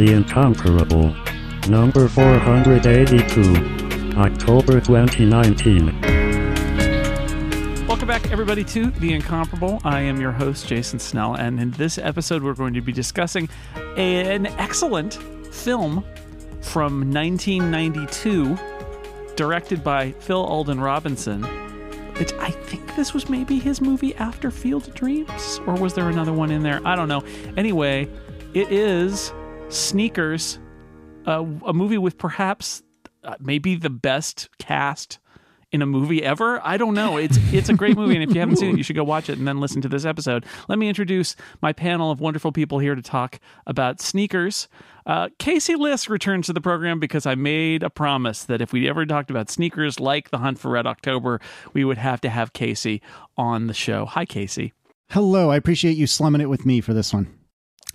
The Incomparable. Number 482. October 2019. Welcome back, everybody, to The Incomparable. I am your host, Jason Snell, and in this episode, we're going to be discussing an excellent film from 1992, directed by Phil Alden Robinson. Which I think this was maybe his movie after Field of Dreams, or was there another one in there? I don't know. Anyway, it is Sneakers, uh, a movie with perhaps uh, maybe the best cast in a movie ever. I don't know. It's it's a great movie, and if you haven't seen it, you should go watch it and then listen to this episode. Let me introduce my panel of wonderful people here to talk about sneakers. Uh, Casey Liss returns to the program because I made a promise that if we ever talked about sneakers like The Hunt for Red October, we would have to have Casey on the show. Hi, Casey. Hello. I appreciate you slumming it with me for this one.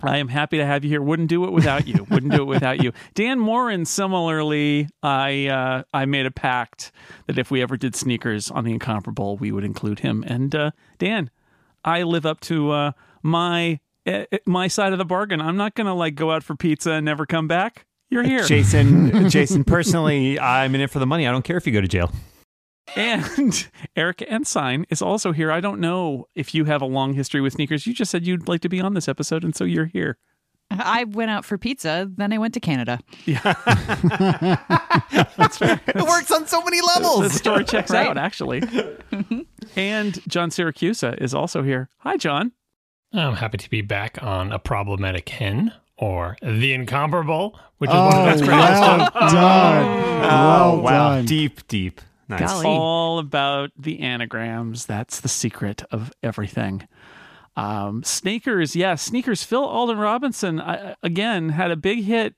I am happy to have you here. Wouldn't do it without you. Wouldn't do it without you. Dan Moren, similarly, I uh, I made a pact that if we ever did sneakers on the Incomparable, we would include him. And uh, Dan, I live up to uh, my uh, my side of the bargain. I'm not gonna like go out for pizza and never come back. You're here, Jason. Jason, personally, I'm in it for the money. I don't care if you go to jail. And Erica Ensign is also here. I don't know if you have a long history with sneakers. You just said you'd like to be on this episode, and so you're here. I went out for pizza, then I went to Canada. Yeah. That's fair. It works on so many levels. The story checks Right. out, actually. and John Siracusa is also here. Hi, John. I'm happy to be back on A Problematic Hen or The Incomparable, which is one of Oh, those well done. Oh, Well wow. done. Deep, deep. Nice. Golly. All about the anagrams. That's the secret of everything. Um, sneakers, yeah, sneakers. Phil Alden Robinson uh, again had a big hit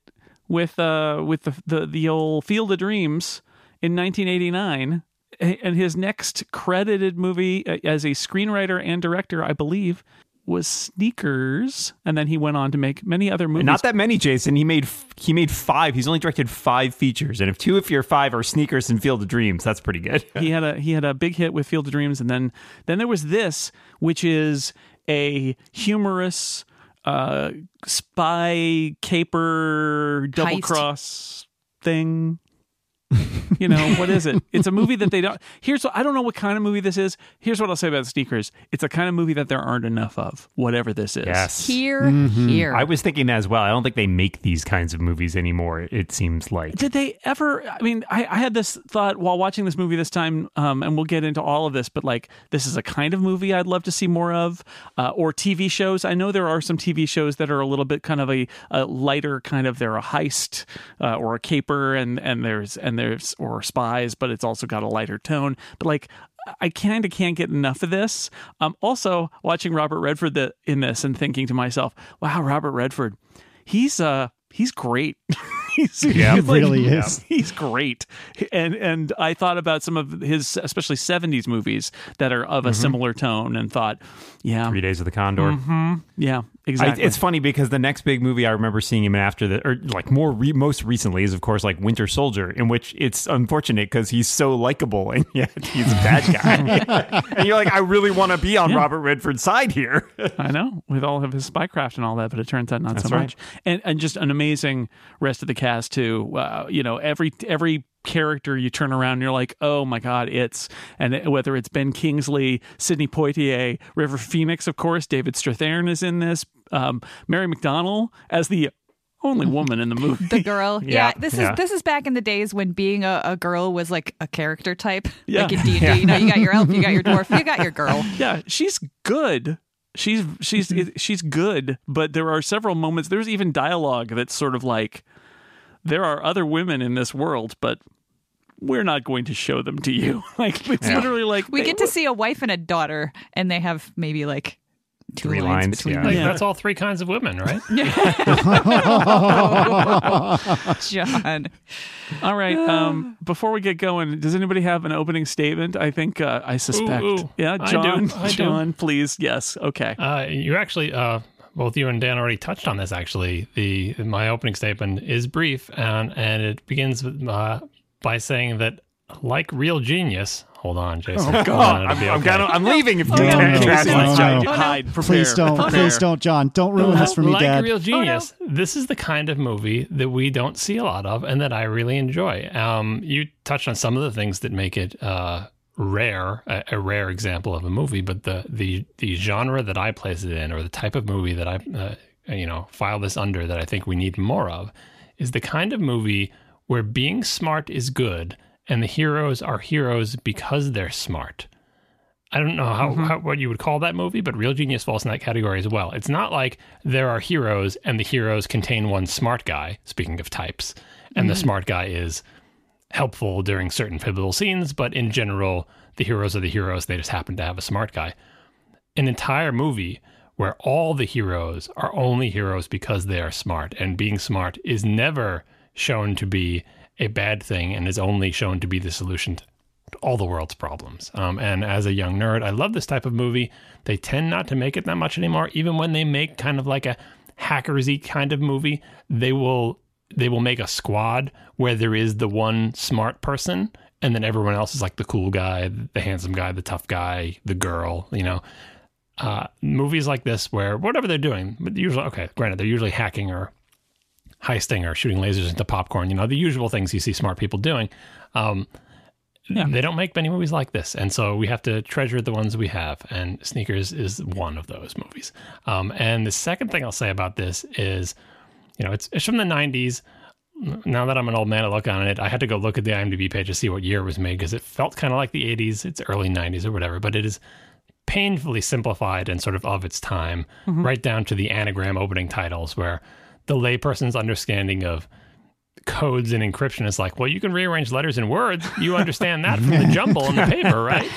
with uh, with the, the the old Field of Dreams in 1989, and his next credited movie uh, as a screenwriter and director, I believe, was Sneakers, and then he went on to make many other movies. Not that many, Jason. He made he made five. He's only directed five features, and if two of your five are sneakers and Field of Dreams, that's pretty good. he had a he had a big hit with Field of Dreams, and then then there was this, which is a humorous uh, spy caper double Heist. cross thing. you know what is it? It's a movie that they don't. Here's what I don't know what kind of movie this is. Here's what I'll say about sneakers. It's a kind of movie that there aren't enough of. Whatever this is. yes. Here, Mm-hmm. here. I was thinking that as well. I don't think they make these kinds of movies anymore. It seems like. Did they ever? I mean, I, I had this thought while watching this movie this time, um, and we'll get into all of this, but like, this is a kind of movie I'd love to see more of, uh, or TV shows. I know there are some TV shows that are a little bit kind of a, a lighter kind of, they're a heist uh, or a caper, and, and there's, and there's, or spies, but it's also got a lighter tone. But like, I kind of can't get enough of this. Um, also, watching Robert Redford the, in this and thinking to myself, wow, Robert Redford, he's uh he's great. he's, Yeah, he's like- really is. He's great. And and I thought about some of his especially 70s movies that are of a mm-hmm. similar tone and thought, yeah. Three Days of the Condor. Mm-hmm. Yeah, I, exactly. it's funny because the next big movie I remember seeing him in after the, or like more re, most recently is of course like Winter Soldier, in which it's unfortunate because he's so likable and yet he's a bad guy. and you're like, I really want to be on Robert Redford's side here. I know, with all of his spycraft and all that, but it turns out not That's so right. much. And and just an amazing rest of the cast too. Uh, you know, every every character you turn around, and you're like, oh my god, it's and whether it's Ben Kingsley, Sidney Poitier, River Phoenix, of course, David Strathairn is in this. Um, Mary McDonnell as the only woman in the movie. the girl. Yeah, Yeah, this yeah. is this is back in the days when being a, a girl was like a character type. Yeah. Like in D and D, you know, you got your elf, you got your dwarf, you got your girl. yeah, she's good. She's she's Mm-hmm. she's good, but there are several moments. There's even dialogue that's sort of like there are other women in this world, but we're not going to show them to you. Like it's literally like We get to see a wife and a daughter, and they have maybe like two Three lines, lines, between yeah. them. Like, Yeah. That's all three kinds of women, right? John. All right. Um, before we get going, does anybody have an opening statement? I think uh, I suspect. Ooh, ooh. Yeah, I do, John. Do. John, please. Yes. Okay. Uh, you actually, uh, both you and Dan already touched on this. Actually, the my opening statement is brief, and and it begins with, uh, by saying that, like real genius, Hold on, Jason. Oh, Hold on, I'm, be I'm, gonna- I'm leaving if you no, can't no, trash no, no. Hide, prepare, Please don't, prepare. please don't, John. Don't ruin this for me, like Dad. Real Genius, this is the kind of movie that we don't see a lot of and that I really enjoy. Um, you touched on some of the things that make it uh, rare, a, a rare example of a movie, but the, the the genre that I place it in, or the type of movie that I uh, you know file this under, that I think we need more of, is the kind of movie where being smart is good and the heroes are heroes because they're smart. I don't know how, how what you would call that movie, but Real Genius falls in that category as well. It's not like there are heroes and the heroes contain one smart guy. Speaking of types, and the smart guy is helpful during certain pivotal scenes, but in general, the heroes are the heroes. They just happen to have a smart guy. An entire movie where all the heroes are only heroes because they are smart, and being smart is never shown to be a bad thing and is only shown to be the solution to all the world's problems. Um, and as a young nerd, I love this type of movie. They tend not to make it that much anymore. Even when they make kind of like a hackersy kind of movie, they will they will make a squad where there is the one smart person, and then everyone else is like the cool guy, the handsome guy, the tough guy, the girl. You know, uh, movies like this where whatever they're doing, but usually okay, granted they're usually hacking or heisting or shooting lasers into popcorn. You know, the usual things you see smart people doing. Um, They don't make many movies like this, and so we have to treasure the ones we have. And Sneakers is one of those movies. Um, and the second thing I'll say about this is, you know, it's it's from the '90s. Now that I'm an old man, I look on it. I had to go look at the IMDb page to see what year it was made because it felt kind of like the '80s. It's early '90s or whatever, but it is painfully simplified and sort of of its time, mm-hmm. right down to the anagram opening titles, where the layperson's understanding of codes and encryption is like, well, you can rearrange letters and words. You understand that from the jumble in the paper, right?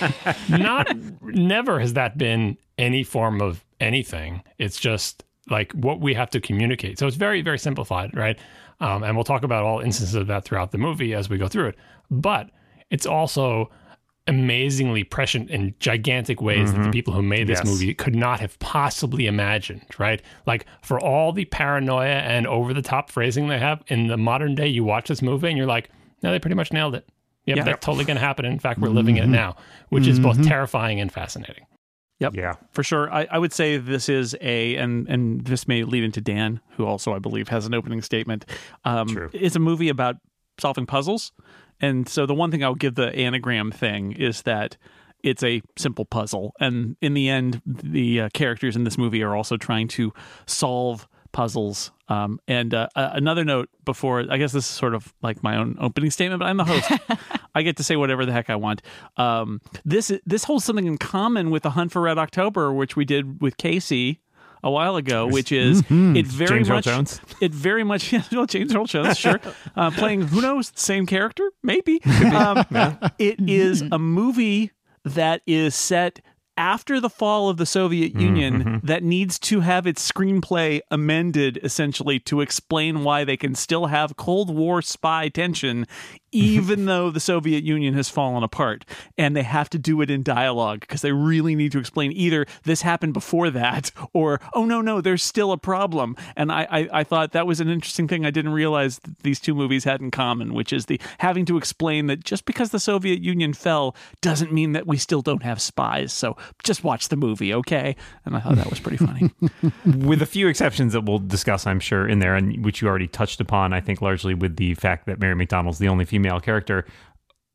Not never has that been any form of anything. It's just like what we have to communicate. So it's very, very simplified, right? Um, and we'll talk about all instances of that throughout the movie as we go through it. But it's also amazingly prescient in gigantic ways that the mm-hmm. people who made this Yes. movie could not have possibly imagined, right? Like for all the paranoia and over the top phrasing they have in the modern day, you watch this movie and you're like, no, they pretty much nailed it. Yep, Yeah. that's totally going to happen. In fact, we're living it mm-hmm. now, which is both mm-hmm. terrifying and fascinating. Yep. Yeah. For sure. I, I would say this is a and and this may lead into Dan, who also I believe has an opening statement. Um True. it's a movie about solving puzzles. And so the one thing I'll give the anagram thing is that it's a simple puzzle. And in the end, the uh, characters in this movie are also trying to solve puzzles. Um, and uh, uh, another note before, I guess this is sort of like my own opening statement, but I'm the host. I get to say whatever the heck I want. Um, this this holds something in common with the Hunt for Red October, which we did with Casey a while ago, which is it very James Earl much Jones? it very much yeah, well, James Earl Jones, sure, uh, playing who knows the same character maybe. Um, it is a movie that is set after the fall of the Soviet mm-hmm. Union that needs to have its screenplay amended essentially to explain why they can still have Cold War spy tension Mm-hmm. even though the Soviet Union has fallen apart and they have to do it in dialogue because they really need to explain either this happened before that or oh no no there's still a problem. And I, I I thought that was an interesting thing. I didn't realize that these two movies had in common which is the having to explain that just because the Soviet Union fell doesn't mean that we still don't have spies. So just watch the movie okay? And I thought that was pretty funny. With a few exceptions that we'll discuss, I'm sure, in there, and which you already touched upon. I think largely with the fact that Mary McDonnell's the only female character.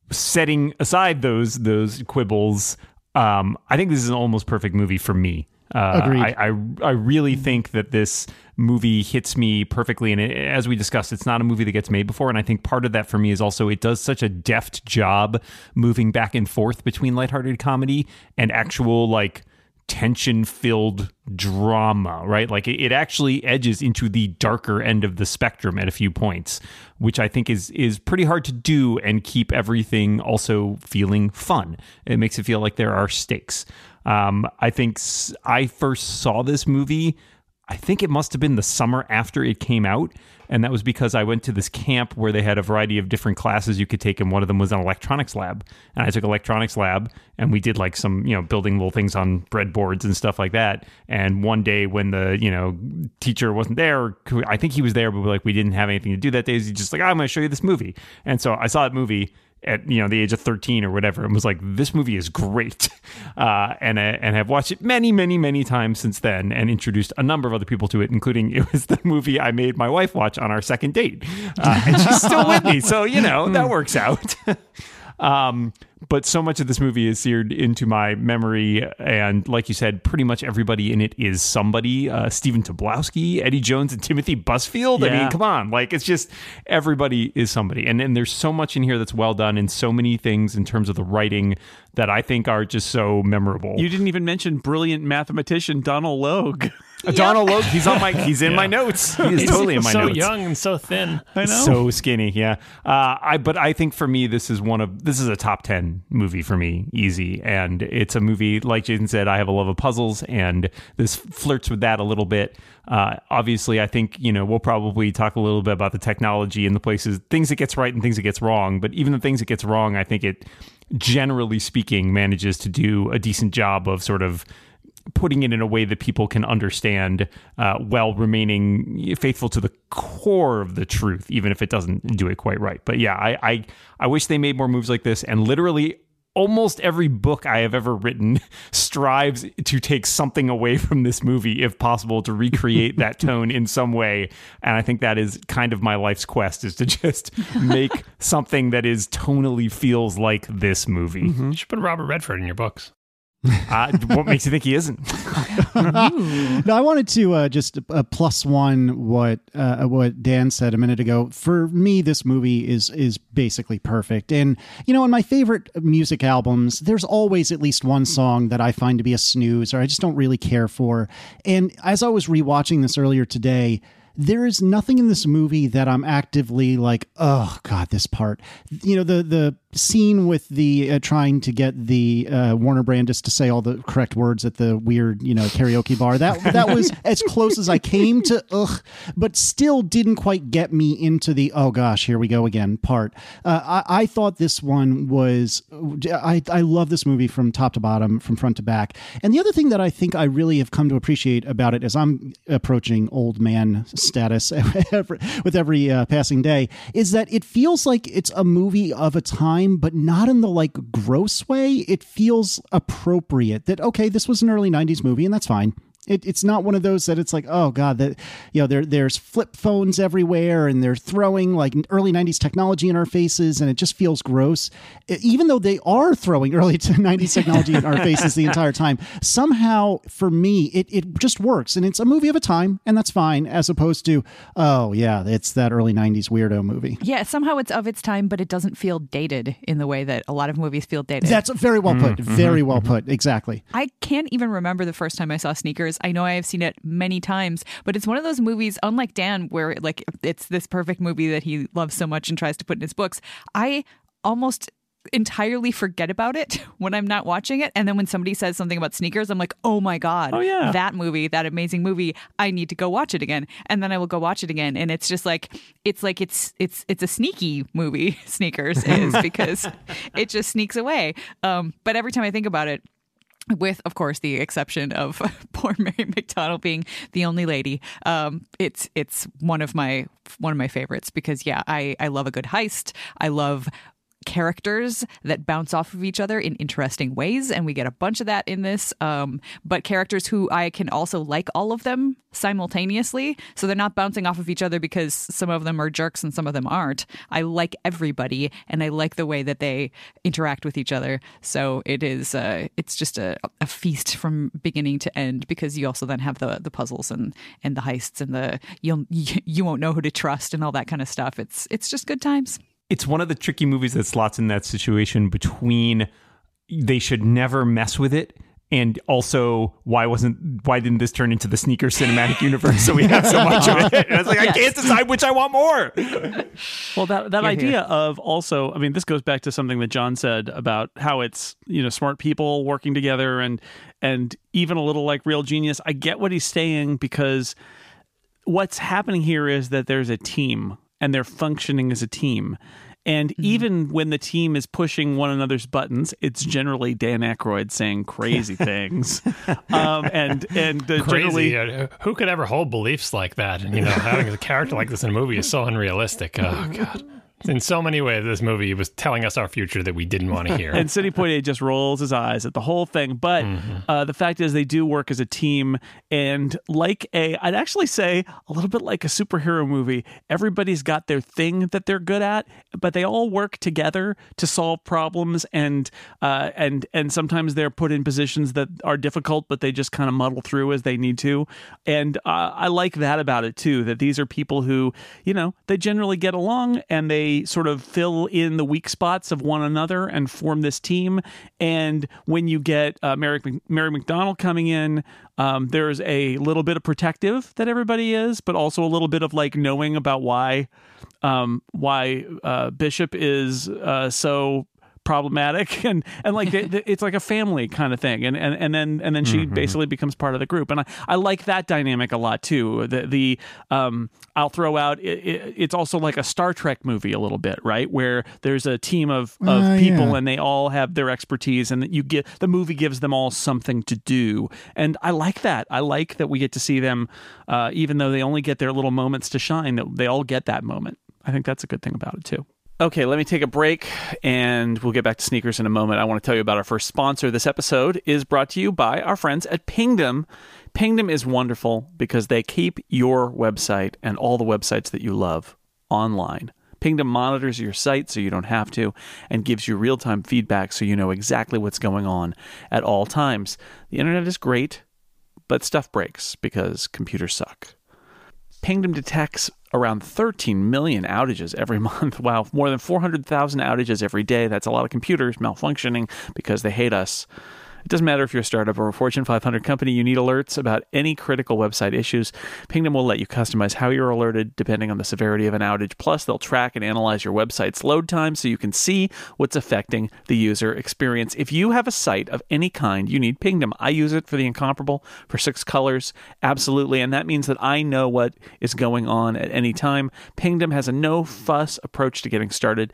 Setting aside those those quibbles, um, I think this is an almost perfect movie for me. Uh, Agreed. I, I I really think that this movie hits me perfectly, and it, as we discussed, it's not a movie that gets made before. And I think part of that for me is also it does such a deft job moving back and forth between lighthearted comedy and actual like tension filled drama, right? Like it, it actually edges into the darker end of the spectrum at a few points, which I think is is pretty hard to do and keep everything also feeling fun. It makes it feel like there are stakes. Um, I think I first saw this movie. I think it must have been the summer after it came out. And that was because I went to this camp where they had a variety of different classes you could take. And one of them was an electronics lab. And I took electronics lab and we did like some, you know, building little things on breadboards and stuff like that. And one day when the, you know, teacher wasn't there, I think he was there, but like we didn't have anything to do that day. He's just like, "Ah, I'm going to show you this movie. And so I saw that movie at you know the age of 13 or whatever and was like this movie is great. Uh, and uh, and have watched it many many many times since then and introduced a number of other people to it including it was the movie I made my wife watch on our second date. Uh, and she's still with me so you know that works out. Um, but so much of this movie is seared into my memory, and like you said, pretty much everybody in it is somebody. Uh, Stephen Tobolowsky, Eddie Jones, and Timothy Busfield. I mean, come on, like it's just everybody is somebody, and and there's so much in here that's well done, and so many things in terms of the writing that I think are just so memorable. You didn't even mention brilliant mathematician Donal Logue. Donal Logue, he's on my, he's in my notes. He is He's totally in my so notes. young and so thin. I know. So skinny, yeah. Uh, I but I think for me this is one of this is a top ten movie for me, easy. And it's a movie like Jason said. I have a love of puzzles, and this flirts with that a little bit. Uh, obviously, I think you know we'll probably talk a little bit about the technology and the places things it gets right and things it gets wrong. But even the things it gets wrong, I think it generally speaking manages to do a decent job of sort of putting it in a way that people can understand uh, while remaining faithful to the core of the truth, even if it doesn't do it quite right. But yeah, I, I, I wish they made more moves like this. And literally, almost every book I have ever written strives to take something away from this movie, if possible, to recreate that tone in some way. And I think that is kind of my life's quest: is to just make something that is tonally feels like this movie. You should put Robert Redford in your books. Uh, what makes you think he isn't? No, I wanted to uh, just uh, plus one what uh, what Dan said a minute ago. For me, this movie is is basically perfect. And you know, in my favorite music albums, there's always at least one song that I find to be a snooze or I just don't really care for. And as I was rewatching this earlier today. There is nothing in this movie that I'm actively like, oh god, this part. You know, the the scene with the uh, trying to get the uh, Werner Brandes to say all the correct words at the weird, you know, karaoke bar. That that was as close as I came to ugh, but still didn't quite get me into the oh gosh, here we go again part. Uh, I, I thought this one was I I love this movie from top to bottom, from front to back. And the other thing that I think I really have come to appreciate about it as I'm approaching old man status with every uh, passing day is that it feels like it's a movie of a time, but not in the like gross way. It feels appropriate that, okay, this was an early 90s movie and that's fine. It, it's not one of those that it's like, oh god, that you know, there there's flip phones everywhere and they're throwing like early '90s technology in our faces, and it just feels gross. Even though they are throwing early '90s technology in our faces the entire time, somehow for me it it just works, and it's a movie of a time, and that's fine. As opposed to, oh yeah, it's that early '90s weirdo movie. Yeah, somehow it's of its time, but it doesn't feel dated in the way that a lot of movies feel dated. That's very well put. Mm-hmm. Very well mm-hmm. put. Exactly. I can't even remember the first time I saw Sneakers. I know I have seen it many times, but it's one of those movies, unlike Dan, where like it's this perfect movie that he loves so much and tries to put in his books. I almost entirely forget about it when I'm not watching it. And then when somebody says something about sneakers, I'm like, oh my God. Oh, yeah. That movie, that amazing movie. I need to go watch it again. And then I will go watch it again. And it's just like it's like it's it's it's a sneaky movie, sneakers is because it just sneaks away. Um, but every time I think about it, with of course the exception of poor Mary McDonnell being the only lady. Um, it's it's one of my one of my favorites because yeah, I I love a good heist. I love characters that bounce off of each other in interesting ways and we get a bunch of that in this um, but characters who i can also like all of them simultaneously so they're not bouncing off of each other because some of them are jerks and some of them aren't. I like everybody and i like the way that they interact with each other so it is uh, it's just a, a feast from beginning to end because you also then have the the puzzles and and the heists and the you'll you won't know who to trust and all that kind of stuff. It's it's just good times it's one of the tricky movies that slots in that situation between they should never mess with it and also why wasn't why didn't this turn into the sneaker cinematic universe so we have so much of it and i was like i can't decide which i want more Well, that that Hear, idea hear. of also, I mean, this goes back to something that John said about how it's you know smart people working together and and even a little like real genius. I get what he's saying because what's happening here is that there's a team and they're functioning as a team. And even when the team is pushing one another's buttons, it's generally Dan Aykroyd saying crazy things, um, and and the Crazy. generally Uh, Who could ever hold beliefs like that? And you know, having a character like this in a movie is so unrealistic. Oh god. In so many ways, this movie was telling us our future that we didn't want to hear. and Sidney Poitier just rolls his eyes at the whole thing. But Mm-hmm. uh, the fact is, they do work as a team, and like a, I'd actually say a little bit like a superhero movie. Everybody's got their thing that they're good at, but they all work together to solve problems, and uh, and and sometimes they're put in positions that are difficult, but they just kind of muddle through as they need to. And uh, I like that about it too. That these are people who, you know, they generally get along and they sort of fill in the weak spots of one another and form this team. And when you get uh, Mary, Mary McDonnell coming in, um, there's a little bit of protective that everybody is, but also a little bit of like knowing about why um, why uh, Bishop is uh, so problematic and and like they, they- it's like a family kind of thing. And and, and then and then she basically becomes part of the group. And I, I like that dynamic a lot too. The the um I'll throw out it, it, it's also like a Star Trek movie a little bit right? Where there's a team of, of Uh, people yeah. and they all have their expertise and you get the movie gives them all something to do. And I like that. I like that we get to see them uh, even though they only get their little moments to shine that they all get that moment. I think that's a good thing about it too Okay, let me take a break and we'll get back to sneakers in a moment. I want to tell you about our first sponsor. This episode is brought to you by our friends at Pingdom. Pingdom is wonderful because they keep your website and all the websites that you love online. Pingdom monitors your site so you don't have to and gives you real time feedback so you know exactly what's going on at all times. The internet is great, but stuff breaks because computers suck. Pingdom detects around 13 million outages every month. Wow, more than 400,000 outages every day. That's a lot of computers malfunctioning because they hate us. It doesn't matter if you're a startup or a Fortune 500 company, you need alerts about any critical website issues. Pingdom will let you customize how you're alerted depending on the severity of an outage. Plus, they'll track and analyze your website's load time so you can see what's affecting the user experience. If you have a site of any kind, you need Pingdom. I use it for the incomparable for six colors, absolutely. And that means that I know what is going on at any time. Pingdom has a no fuss approach to getting started.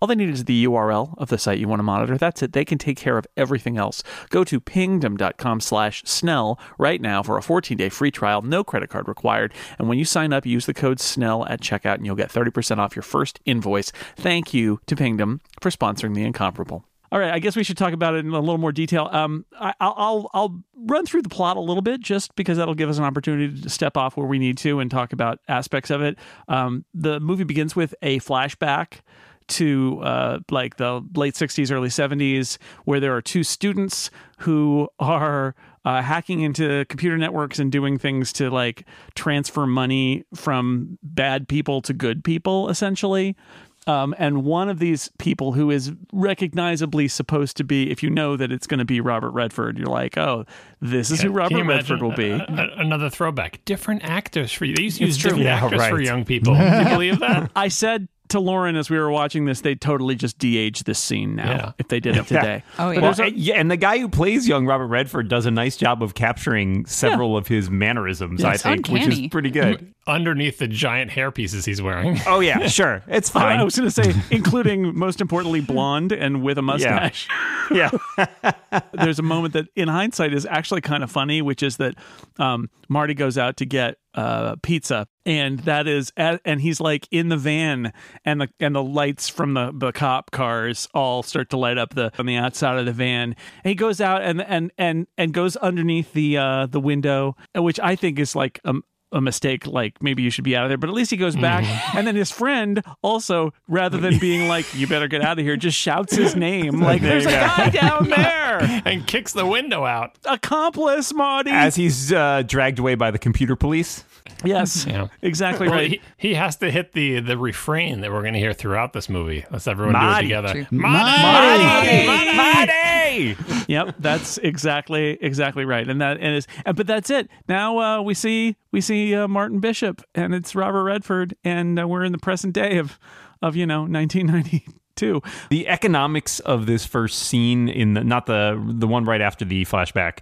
All they need is the URL of the site you want to monitor. That's it. They can take care of everything else. Go to pingdom.com slash Snell right now for a 14-day free trial, no credit card required. And when you sign up, use the code SNELL at checkout and you'll get 30% off your first invoice. Thank you to Pingdom for sponsoring The Incomparable. All right, I guess we should talk about it in a little more detail. Um, I, I'll, I'll I'll run through the plot a little bit, just because that'll give us an opportunity to step off where we need to and talk about aspects of it. Um, the movie begins with a flashback to uh, like the late 60s, early 70s, where there are two students who are uh, hacking into computer networks and doing things to like transfer money from bad people to good people, essentially. Um, and one of these people who is recognizably supposed to be, if you know that it's going to be Robert Redford, you're like, oh, this is who Can Robert you Redford will be. a- a- another throwback. Different actors for you. They used to It's use true. different Yeah, actors right. for young people. Can you believe that? I said to Lauren as we were watching this, they'd totally just de-age this scene now Yeah. if they did it today. Oh, yeah. Well, a- and- yeah, and the guy who plays young Robert Redford does a nice job of capturing several of his mannerisms. I It's think, which is pretty good. Underneath the giant hair pieces he's wearing. oh yeah, sure, it's fine. I was going to say, including most importantly, blonde and with a mustache. yeah, There's a moment that, in hindsight, is actually kind of funny, which is that um, Marty goes out to get uh, pizza, and that is, at, and he's like in the van, and the and the lights from the, the cop cars all start to light up the on the outside of the van. And he goes out and and and and goes underneath the uh, the window, which I think is like a, a mistake. Like maybe you should be out of there, but at least he goes back. And then his friend also, rather than being like, "You better get out of here," just shouts his name. Like, "There's a guy down there." and kicks the window out. accomplice, Marty. as he's uh, dragged away by the computer police. Yes, Yeah. exactly Well, right. he, he has to hit the the refrain that we're going to hear throughout this movie. Let's everyone Marty. do it together. True. Marty! Marty! Marty! yep, that's exactly exactly right. And that and is, and- but that's it. Now uh, we see we see uh, Martin Bishop, and it's Robert Redford, and uh, we're in the present day of of you know 1992. the economics of this first scene in the not the the one right after the flashback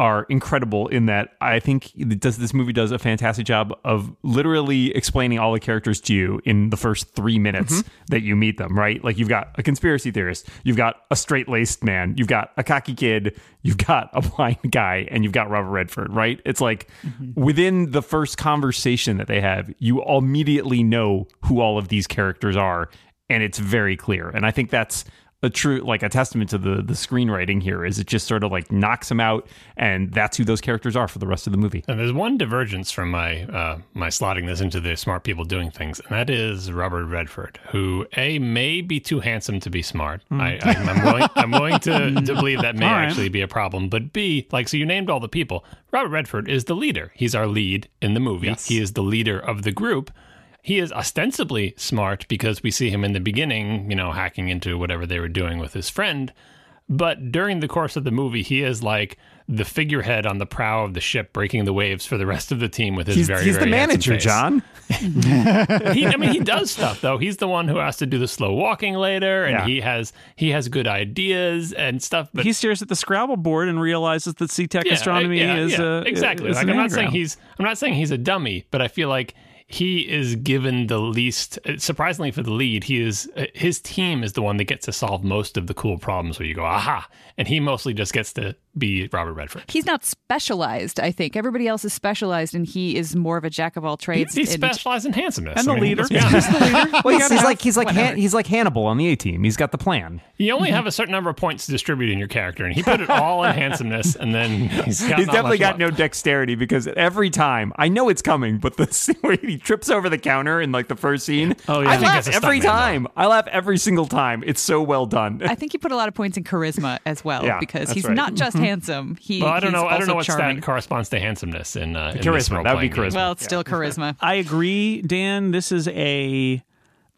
are incredible in that I think does this movie does a fantastic job of literally explaining all the characters to you in the first three minutes mm-hmm. that you meet them, right? Like you've got a conspiracy theorist, you've got a straight laced man, you've got a cocky kid, you've got a blind guy, and you've got Robert Redford, right? It's like mm-hmm. within the first conversation that they have, you immediately know who all of these characters are and it's very clear. And I think that's a true like a testament to the the screenwriting here is it just sort of like knocks him out and that's who those characters are for the rest of the movie. And there's one divergence from my uh, my slotting this into the smart people doing things, and that is Robert Redford, who a may be too handsome to be smart. I, I, I'm willing I'm willing to, to believe that may right. actually be a problem. But b like so you named all the people. Robert Redford is the leader. He's our lead in the movie. yes. He is the leader of the group. He is ostensibly smart because we see him in the beginning, you know, hacking into whatever they were doing with his friend. But during the course of the movie, he is like the figurehead on the prow of the ship, breaking the waves for the rest of the team with his He's, very, he's the very handsome manager. John. He, I mean, he does stuff though. He's the one who has to do the slow walking later, and Yeah. he has he has good ideas and stuff. But he stares at the Scrabble board and realizes that Setec yeah, astronomy yeah, is yeah, uh, exactly. is like I'm not saying he's I'm not saying he's a dummy, but I feel like he is given the least. Surprisingly for the lead, he is uh, his team is the one that gets to solve most of the cool problems where you go aha, and he mostly just gets to be Robert Redford. He's not specialized, I think. Everybody else is specialized, and he is more of a jack of all trades. he's and- specialized in handsomeness. and the I mean, leader. let's be honest. He's the leader. Well, he's, he's like he's like. Han, he's like Hannibal on the A team. He's got the plan. You only have a certain number of points to distribute in your character, and he put it all in handsomeness, and then he's got He's definitely got left. no dexterity because every time I know it's coming, but the scene where he trips over the counter in like the first scene, Oh, yeah. I I think laugh every stuntman, though. time. I laugh every single time. It's so well done. I think he put a lot of points in charisma as well Yeah, because he's right. not just handsome. He, Well, I don't he's know. I don't know what charming. stat corresponds to handsomeness in, uh, in Charisma, that would be role-playing game. charisma. Well, it's still charisma. I agree, Dan. This is a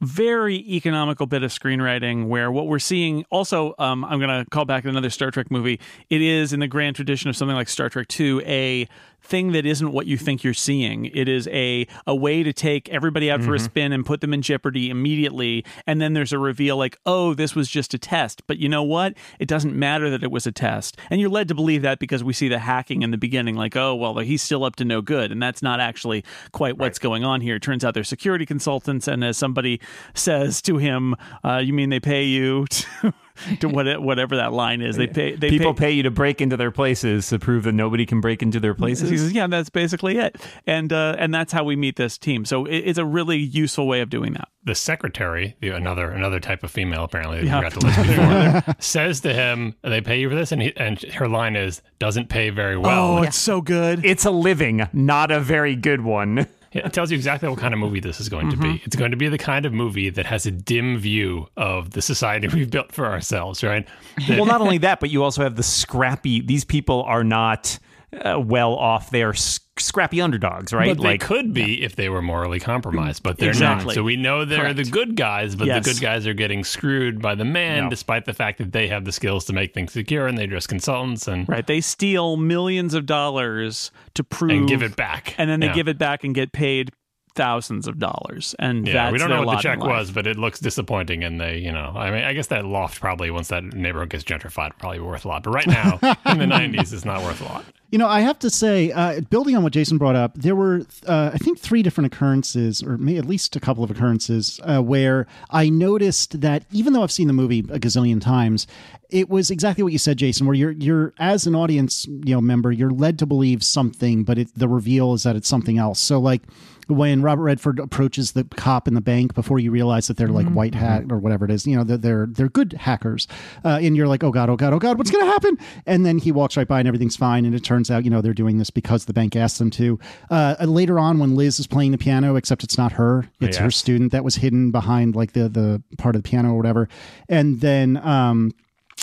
very economical bit of screenwriting where what we're seeing also um, i'm going to call back another star trek movie it is in the grand tradition of something like star trek 2 a thing that isn't what you think you're seeing. It is a a way to take everybody out for a spin and put them in jeopardy immediately. And then there's a reveal like oh this was just a test. But you know what? It doesn't matter that it was a test. And you're led to believe that because we see the hacking in the beginning like oh well he's still up to no good. And that's not actually quite what's going on here. It turns out they're security consultants. And as somebody says to him uh, you mean they pay you to, to what, whatever that line is they pay they People pay, pay you to break into their places to prove that nobody can break into their places. he says, "Yeah, that's basically it," and uh, and that's how we meet this team. So it, it's a really useful way of doing that. the secretary, the, another another type of female apparently that Yeah. we forgot to list before, says to him, "They pay you for this," and he, and her line is, "Doesn't pay very well." oh, it's so good. It's a living, not a very good one. It tells you exactly what kind of movie this is going to Mm-hmm. be. It's going to be the kind of movie that has a dim view of the society we've built for ourselves, right? That- well, not only that, but you also have the scrappy. These people are not uh, well off. They are scrappy underdogs, right? But they could be if they were morally compromised, but they're Exactly. not. So we know they're Correct. the good guys, but Yes. the good guys are getting screwed by the man, No. despite the fact that they have the skills to make things secure and they're just consultants and Right. They steal millions of dollars to prove and give it back, and then they Yeah. give it back and get paid thousands of dollars. And Yeah, we don't know what the check was, but it looks disappointing. And they, you know, I mean, I guess that loft probably once that neighborhood gets gentrified, probably worth a lot. But right now, in the '90s, it's not worth a lot. You know, I have to say, uh, building on what Jason brought up, there were, uh, I think, three different occurrences, or at least a couple of occurrences, uh, where I noticed that even though I've seen the movie a gazillion times, it was exactly what you said, Jason. Where you're, you're as an audience, you know, member, you're led to believe something, but it, the reveal is that it's something else. So, like when Robert Redford approaches the cop in the bank before you realize that they're like white hat or whatever it is, you know, they're they're, they're good hackers, uh, and you're like, oh god, oh god, oh god, what's gonna happen? And then he walks right by and everything's fine, and it turns out, you know, they're doing this because the bank asked them to. Uh, later on, when Liz is playing the piano, except it's not her, it's her student that was hidden behind like the the part of the piano or whatever, and then. um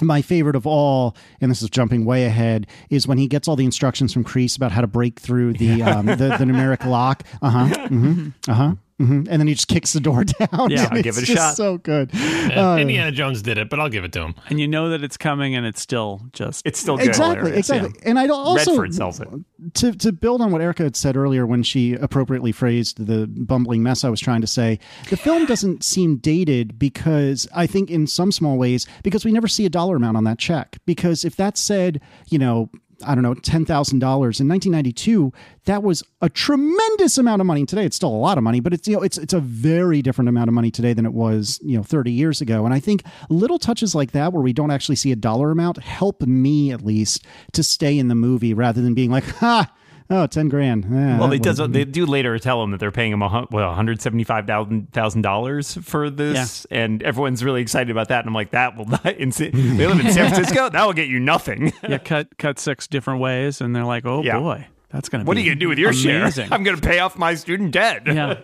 my favorite of all, and this is jumping way ahead, is when he gets all the instructions from Crease about how to break through the um, the, the numeric lock. Uh huh. hmm Uh huh. Hmm And then he just kicks the door down. Yeah, And give it a just shot. So good. Uh, Indiana Jones did it, but I'll give it to him. And you know that it's coming and it's still just It's still good. Exactly. Hilarious, Exactly. yeah. And I also Redford sells it. to to build on what Erica had said earlier when she appropriately phrased the bumbling mess I was trying to say, the film doesn't seem dated because I think in some small ways because we never see a dollar amount on that check. Because if that said, you know, I don't know, ten thousand dollars in 1992. That was a tremendous amount of money. Today, it's still a lot of money, but it's you know, it's it's a very different amount of money today than it was you know 30 years ago. And I think little touches like that, where we don't actually see a dollar amount, help me at least to stay in the movie rather than being like, ha. Oh, 10 grand. Yeah, Well, they does they do later tell him that they're paying him well one hundred seventy five thousand dollars for this, and everyone's really excited about that. And I'm like, that will not. In, they live in San Francisco. That will get you nothing. yeah, cut cut six different ways, and they're like, oh Yeah. boy, that's gonna. What are you gonna do with your amazing. share? I'm gonna pay off my student debt. yeah.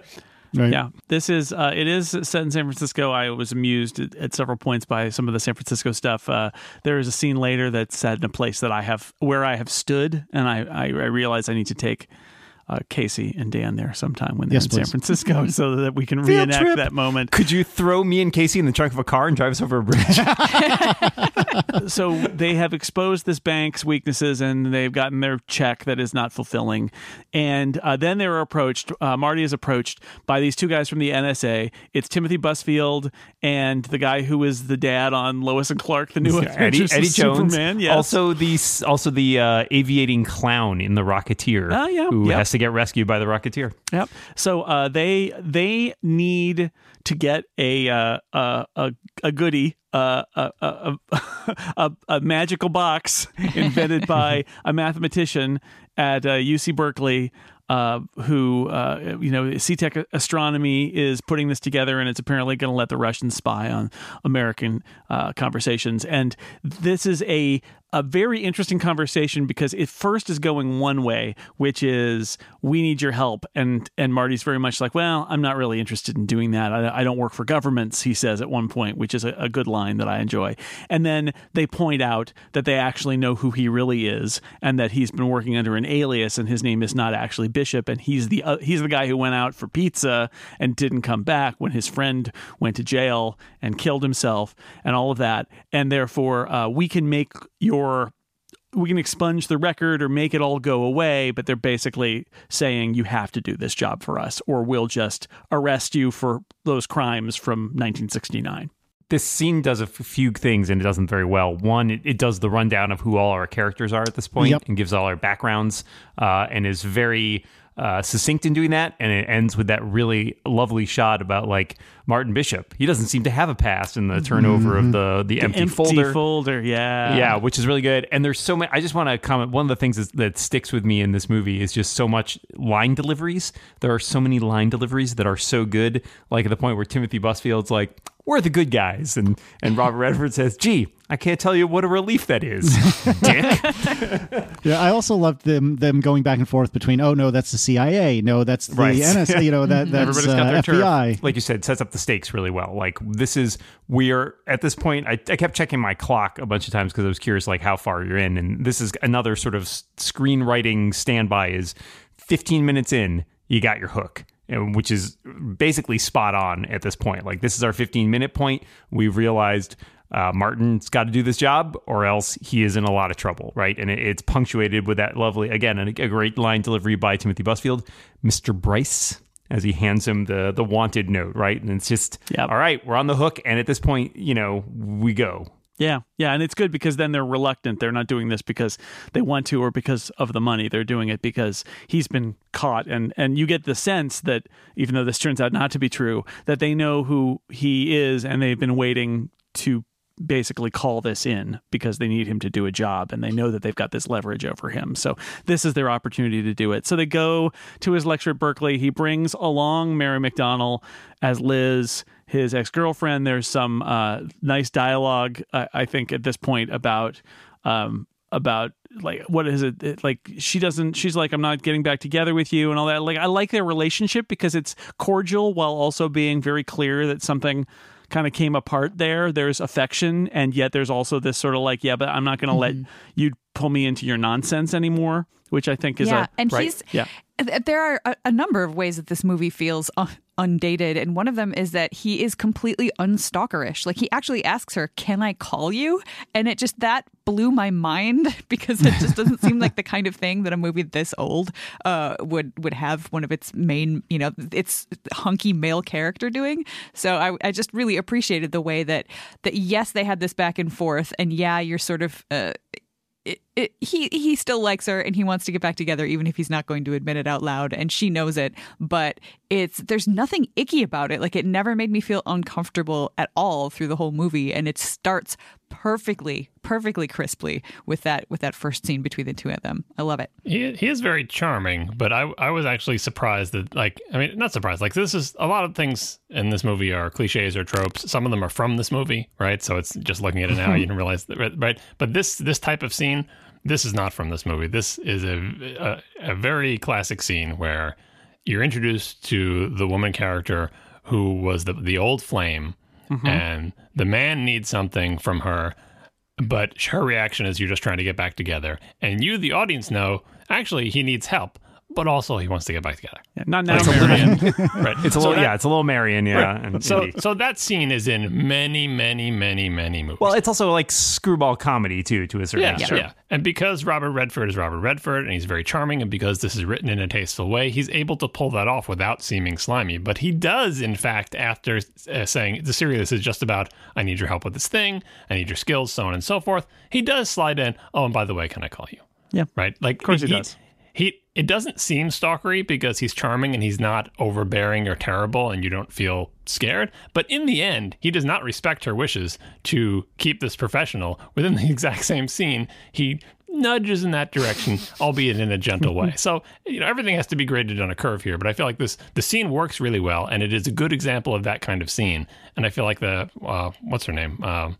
Right. Yeah, this is uh, it is set in San Francisco. I was amused at, at several points by some of the San Francisco stuff. Uh, there is a scene later that's set in a place that I have where I have stood, and I I, I realize I need to take. Uh, Casey and Dan there sometime when they're Yes, in San. Francisco, so that we can Field reenact trip. that moment. Could you throw me and Casey in the trunk of a car and drive us over a bridge? so they have exposed this bank's weaknesses and they've gotten their check that is not fulfilling. And uh, then they were approached, uh, Marty is approached by these two guys from the NSA. It's Timothy Busfield and the guy who is the dad on Lois and Clark, the new Eddie, Eddie Jones, Superman. Yes. also the also the uh, aviating clown in the Rocketeer, Oh, yeah, who has to get rescued by the Rocketeer. Yep. So uh, they they need to get a uh, a a, a goodie. Uh, a, a, a, a, a magical box invented by a mathematician at uh, UC Berkeley uh, who, uh, you know, Setec Astronomy is putting this together and it's apparently going to let the Russians spy on American uh, conversations. And this is a, a very interesting conversation because it first is going one way, which is we need your help. And, and Marty's very much like, well, I'm not really interested in doing that. I, I don't work for governments, he says at one point, which is a, a good line that I enjoy. And then they point out that they actually know who he really is and that he's been working under an alias and his name is not actually Bishop and he's the uh, he's the guy who went out for pizza and didn't come back when his friend went to jail and killed himself and all of that and therefore uh, we can make your we can expunge the record or make it all go away, but they're basically saying you have to do this job for us, or we'll just arrest you for those crimes from 1969. this scene does a f- few things and it does them very well. One, it, it does the rundown of who all our characters are at this point Yep. and gives all our backgrounds uh, and is very uh, succinct in doing that. And it ends with that really lovely shot about like Martin Bishop. He doesn't seem to have a past in the turnover of the the empty, folder. yeah, yeah, which is really good. And there's so many. I just want to comment. One of the things is, that sticks with me in this movie is just so much line deliveries. There are so many line deliveries that are so good. Like at the point where Timothy Busfield's like, "We're the good guys," and and Robert Redford says, "Gee, I can't tell you what a relief that is, Dick." Yeah, I also loved them them going back and forth between oh no that's the CIA no that's the Right. NSA you know that that's Everybody's uh, their turf. FBI Like you said, sets up the stakes really well. Like this is we're at this point. I, I kept checking my clock a bunch of times because I was curious like how far you're in, and this is another sort of screenwriting standby. Is 15 minutes in, you got your hook. And- Which is basically spot on at this point. Like this is our 15 minute point. We've realized uh, Martin's got to do this job, or else he is in a lot of trouble, right? And it, it's punctuated with that lovely, again, a, a great line delivery by Timothy Busfield, Mr. Brice, as he hands him the the wanted note, right? And it's just, Yep. all right, we're on the hook, and at this point, you know, we go. Yeah, yeah, and it's good because then they're reluctant. They're not doing this because they want to or because of the money. They're doing it because he's been caught, and and you get the sense that even though this turns out not to be true, that they know who he is, and they've been waiting to basically call this in because they need him to do a job and they know that they've got this leverage over him. So this is their opportunity to do it. So they go to his lecture at Berkeley. He brings along Mary McDonnell as Liz, his ex girlfriend. There's some uh, nice dialogue, I, I think, at this point about. Um, about like what is it it- like she doesn't she's like i'm not getting back together with you and all that like i like their relationship because it's cordial while also being very clear that something kind of came apart there there's affection and yet there's also this sort of like yeah but i'm not going to let you pull me into your nonsense anymore which i think is yeah, a and right. he's yeah there are a, a number of ways that this movie feels un- undated and one of them is that he is completely unstalkerish. Like he actually asks her can i call you? And it just that blew my mind because it just doesn't seem like the kind of thing that a movie this old uh, would would have one of its main you know its hunky male character doing. So I, I just really appreciated the way that that yes they had this back and forth and yeah you're sort of uh, it, he he still likes her and he wants to get back together even if he's not going to admit it out loud and she knows it. But it's there's nothing icky about it. Like it never made me feel uncomfortable at all through the whole movie and it starts perfectly, perfectly crisply with that with that first scene between the two of them. I love it. He he is very charming, but I I was actually surprised that like I mean not surprised like this is a lot of things in this movie are cliches or tropes. Some of them are from this movie, right? So it's just looking at it now you didn't realize that right. But this this type of scene, this is not from this movie. This is a a, a very classic scene where you're introduced to the woman character who was the the old flame, Mm-hmm. and the man needs something from her but her reaction is you're just trying to get back together. And you the audience know actually he needs help but also he wants to get back together Yeah, not now. Like Marion. right It's a So little, that- yeah, it's a little Marion, yeah. right. And so Indy. so that scene is in many many many many movies well, it's also like screwball comedy too, to a certain yeah, extent. yeah. And because Robert Redford is Robert Redford and he's very charming, and because this is written in a tasteful way, he's able to pull that off without seeming slimy. But he does, in fact, after uh, saying the series is just about, I need your help with this thing, I need your skills, so on and so forth, he does slide in, oh, and by the way, can I call you? Yeah. Right? Like, of course he does. He, it doesn't seem stalkery because he's charming and he's not overbearing or terrible and you don't feel scared. But in the end, he does not respect her wishes to keep this professional. Within the exact same scene, he nudges in that direction, albeit in a gentle way. So, you know, everything has to be graded on a curve here, but I feel like this the scene works really well and it is a good example of that kind of scene. And I feel like the uh, what's her name? Um,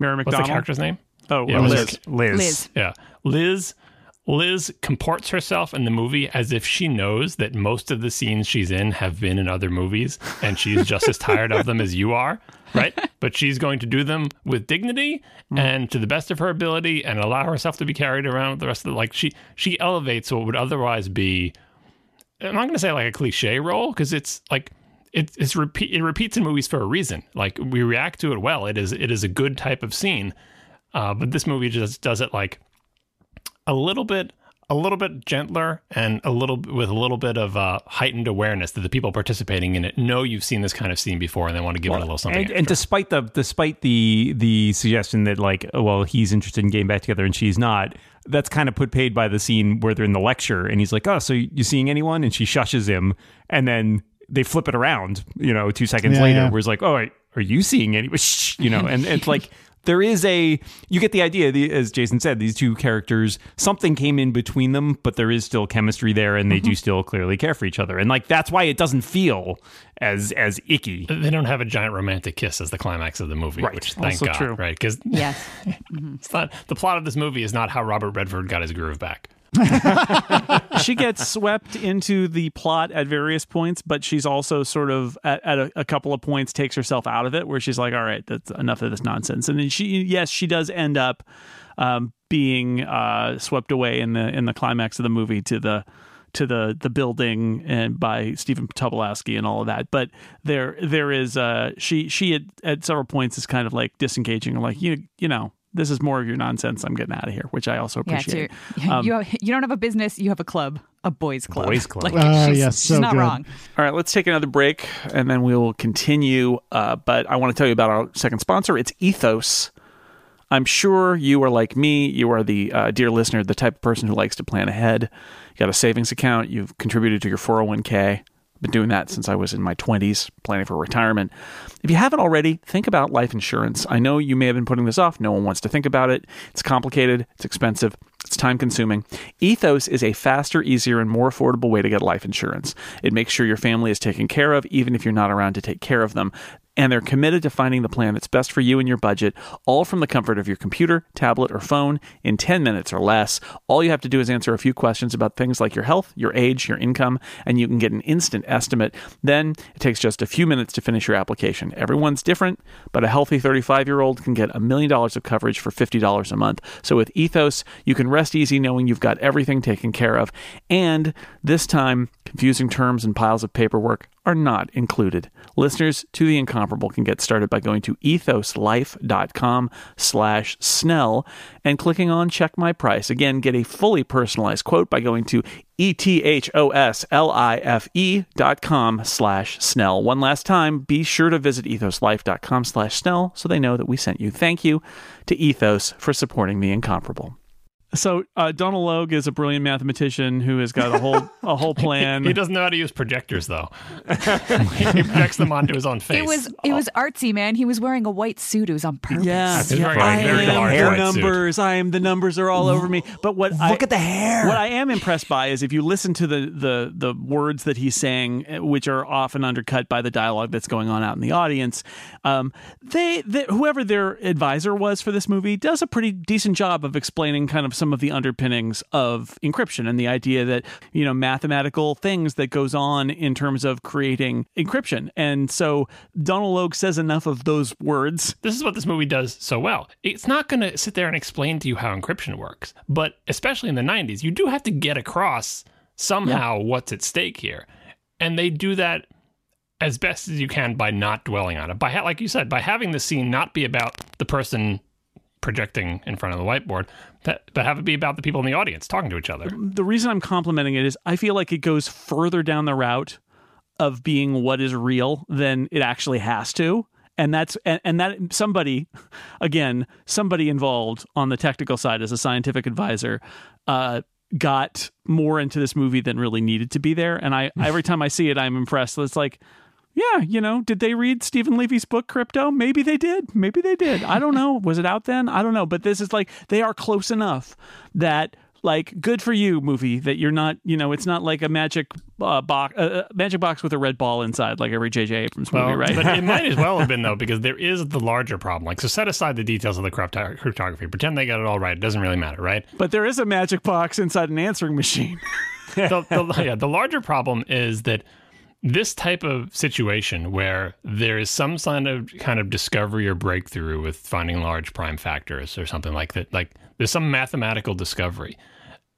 Mary what's the character's name? Oh, Yeah, Liz. Liz. Liz. Yeah. Liz Liz comports herself in the movie as if she knows that most of the scenes she's in have been in other movies and she's just as tired of them as you are, right? But she's going to do them with dignity and to the best of her ability and allow herself to be carried around with the rest of the like she she elevates what would otherwise be I'm not going to say like a cliche role because it's like it, it's repeat it repeats in movies for a reason. Like we react to it well. It is it is a good type of scene, uh, but this movie just does it like a little bit a little bit gentler and a little with a little bit of uh, heightened awareness that the people participating in it know you've seen this kind of scene before and they want to give it a little something. And, and despite the despite the the suggestion that like oh, well he's interested in getting back together and she's not, that's kind of put paid by the scene where they're in the lecture and he's like oh so you seeing anyone and she shushes him and then they flip it around you know two seconds Yeah, later yeah. where he's like oh are you seeing anyone you know and it's like there is a you get the idea the, as jason said these two characters something came in between them but there is still chemistry there and they Mm-hmm. do still clearly care for each other and like that's why it doesn't feel as as icky they don't have a giant romantic kiss as the climax of the movie, Right. which thank Also God, true. right? Because Yes. it's not the plot of this movie is not how Robert Redford got his groove back. she gets swept into the plot at various points, but she's also sort of at, at a, a couple of points takes herself out of it, where she's like, "All right, that's enough of this nonsense." And then she, yes, she does end up um, being uh, swept away in the in the climax of the movie to the to the the building and by Stephen Tobolowsky and all of that. But there there is uh she she at, at several points is kind of like disengaging, like you you know. This is more of your nonsense. I'm getting out of here, which I also Yeah, it's appreciate. your, you, you don't have a business, you have a club, a boys' club. Boys' club. Like, Ah, she's, yes, she's not good. wrong. All right, let's take another break and then we will continue. Uh, but I want to tell you about our second sponsor. It's Ethos. I'm sure you are like me. You are the uh, dear listener, the type of person who likes to plan ahead. You got a savings account. You've contributed to your 401k. Been doing that since I was in my 20s, planning for retirement. If you haven't already, think about life insurance. I know you may have been putting this off. No one wants to think about it. It's complicated, it's expensive, it's time consuming. Ethos is a faster, easier, and more affordable way to get life insurance. It makes sure your family is taken care of, even if you're not around to take care of them. And they're committed to finding the plan that's best for you and your budget, all from the comfort of your computer, tablet, or phone in 10 minutes or less. All you have to do is answer a few questions about things like your health, your age, your income, and you can get an instant estimate. Then it takes just a few minutes to finish your application. Everyone's different, but a healthy 35 year old can get a million dollars of coverage for $50 a month. So with Ethos, you can rest easy knowing you've got everything taken care of. And this time, confusing terms and piles of paperwork are not included. Listeners to The Incomparable can get started by going to ethoslife.com slash Snell and clicking on Check My Price. Again, get a fully personalized quote by going to E-T-H-O-S-L-I-F-E dot com slash Snell. One last time, be sure to visit ethoslife.com slash Snell so they know that we sent you. Thank you to Ethos for supporting The Incomparable. So uh, Donal Logue is a brilliant mathematician who has got a whole a whole plan. He doesn't know how to use projectors, though. he projects them onto his own face. It was it was artsy, man. He was wearing a white suit. It was on purpose. Yeah, He's wearing a I very am large the white suit. numbers. I am the numbers are all over me. But what Look I, at the hair. What I am impressed by is if you listen to the the the words that he's saying, eh, which are often undercut by the dialogue that's going on out in the audience. Um, they, they whoever their advisor was for this movie does a pretty decent job of explaining kind of some of the underpinnings of encryption and the idea that you know mathematical things that goes on in terms of creating encryption. And so Donal Logue says enough of those words this is what this movie does so well. It's not going to sit there and explain to you how encryption works, but especially in the 90s, you do have to get across somehow what's at stake here. And they do that as best as you can by not dwelling on it. By ha- like you said, by having the scene not be about the person projecting in front of the whiteboard, but, but have it be about the people in the audience talking to each other. the reason I'm complimenting it is I feel like it goes further down the route of being what is real than it actually has to. And that's and, and that somebody, again, somebody involved on the technical side as a scientific advisor, uh, got more into this movie than really needed to be there. And I every time I see it, I'm impressed. It's like, yeah, you know, did they read Steven Levy's book Crypto? Maybe they did. Maybe they did. I don't know. Was it out then? I don't know. But this is like they are close enough that like good for you movie that you're not you know it's not like a magic uh, box uh, magic box with a red ball inside like every JJ Abrams movie Well, right But it might as well have been though, because there is the larger problem. Like, so set aside the details of the crypto- cryptography. Pretend they got it all right. It doesn't really matter, right? but there is a magic box inside an answering machine the, the, yeah, the larger problem is that this type of situation where there is some kind of kind of discovery or breakthrough with finding large prime factors or something like that, like there's some mathematical discovery.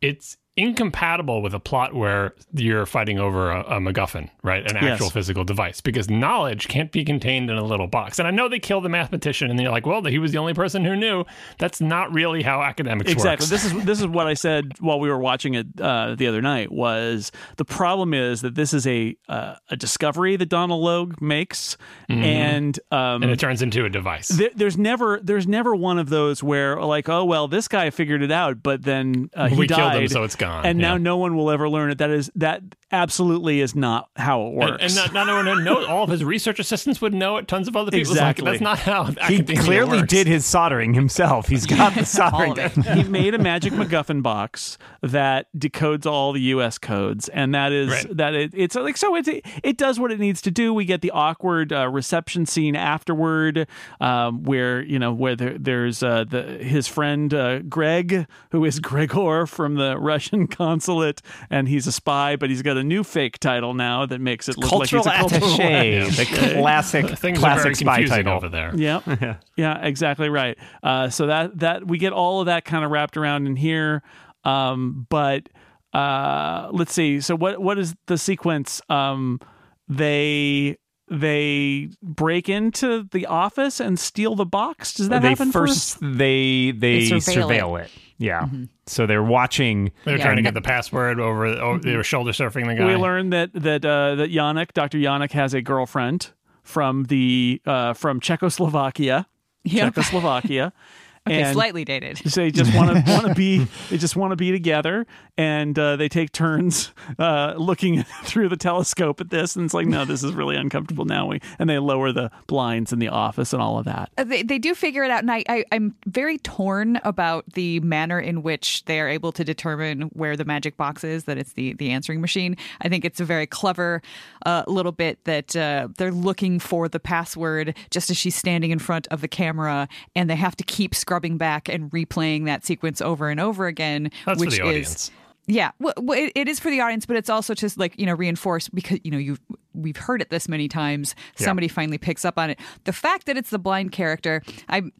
It's incompatible with a plot where you're fighting over a, a MacGuffin, right? An Yes. actual physical device, because knowledge can't be contained in a little box. And I know they kill the mathematician, and they're like, well, he was the only person who knew. That's not really how academics work. exactly works. this is this is what i said while we were watching it uh, the other night was the problem is that this is a uh, a discovery that donal logue makes and um and it turns into a device. there, there's never there's never one of those where like oh well this guy figured it out but then uh, he We died killed him, so it's gone. and now no one will ever learn it that is that absolutely is not how it works and not, not everyone know all of his research assistants would know it. Tons of other people. It's like, Exactly. that's not how he clearly works. did his soldering himself. He's got the soldering. of it. done. he made a magic MacGuffin box that decodes all the U.S. codes, and that is Right. that it, it's like so it it does what it needs to do. We get the awkward uh, reception scene afterward, um, where you know where there, there's uh, the his friend uh, Greg, who is Gregor from the Russian consulate, and he's a spy, but he's got a new fake title now that makes it look Cultural like he's a cultural attaché, the classic, Things are very classic spy title. over there. Yep. yeah, exactly right. Uh, so that that we get all of that kind of wrapped around in here. Um, but uh, let's see. So what what is the sequence? Um, they they break into the office and steal the box. Does that they happen first they they, They surveil, surveil it. Yeah. So they're watching. They're Yeah. trying to get the password over. over they were shoulder surfing the guy. We learn that that uh, that Janek, Dr. Janek, has a girlfriend from the uh, from Czechoslovakia. Yep. Czechoslovakia. Okay, and slightly dated. So they just want to want to be they just want to be together, and uh, they take turns uh, looking through the telescope at this, and it's like, no, this is really uncomfortable now. We and they lower the blinds in the office and all of that. Uh, They, they do figure it out, and I, I, I'm very torn about the manner in which they are able to determine where the magic box is, that it's the, the answering machine. I think it's a very clever uh, little bit that uh, they're looking for the password just as she's standing in front of the camera, and they have to keep scrubbing back and replaying that sequence over and over again, That's for which is. Yeah, well, it, it is for the audience, but it's also just like you know reinforced because you know you we've heard it this many times. Somebody finally picks up on it. The fact that it's the blind character, I'm.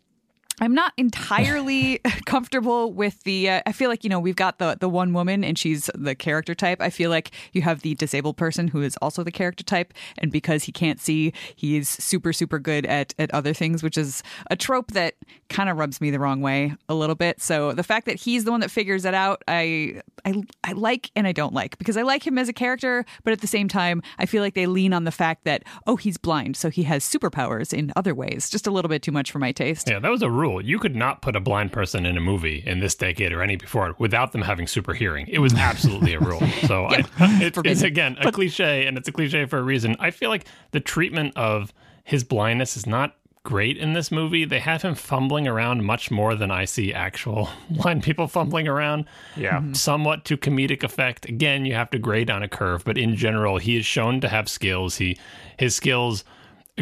I'm not entirely comfortable with the. Uh, I feel like you know we've got the the one woman and she's the character type. I feel like you have the disabled person who is also the character type, and because he can't see, he's super super good at at other things, which is a trope that kind of rubs me the wrong way a little bit. So the fact that he's the one that figures it out, I I I like and I don't like because I like him as a character, but at the same time, I feel like they lean on the fact that oh he's blind, so he has superpowers in other ways. Just a little bit too much for my taste. Yeah, that was a rule rule. You could not put a blind person in a movie in this decade or any before without them having super hearing. It was absolutely a rule. So I, it, it's again a cliche, and it's a cliche for a reason. I feel like the treatment of his blindness is not great in this movie. They have him fumbling around much more than I see actual blind people fumbling around. Yeah. Mm-hmm. Somewhat to comedic effect. Again, you have to grade on a curve, but in general, he is shown to have skills. He his skills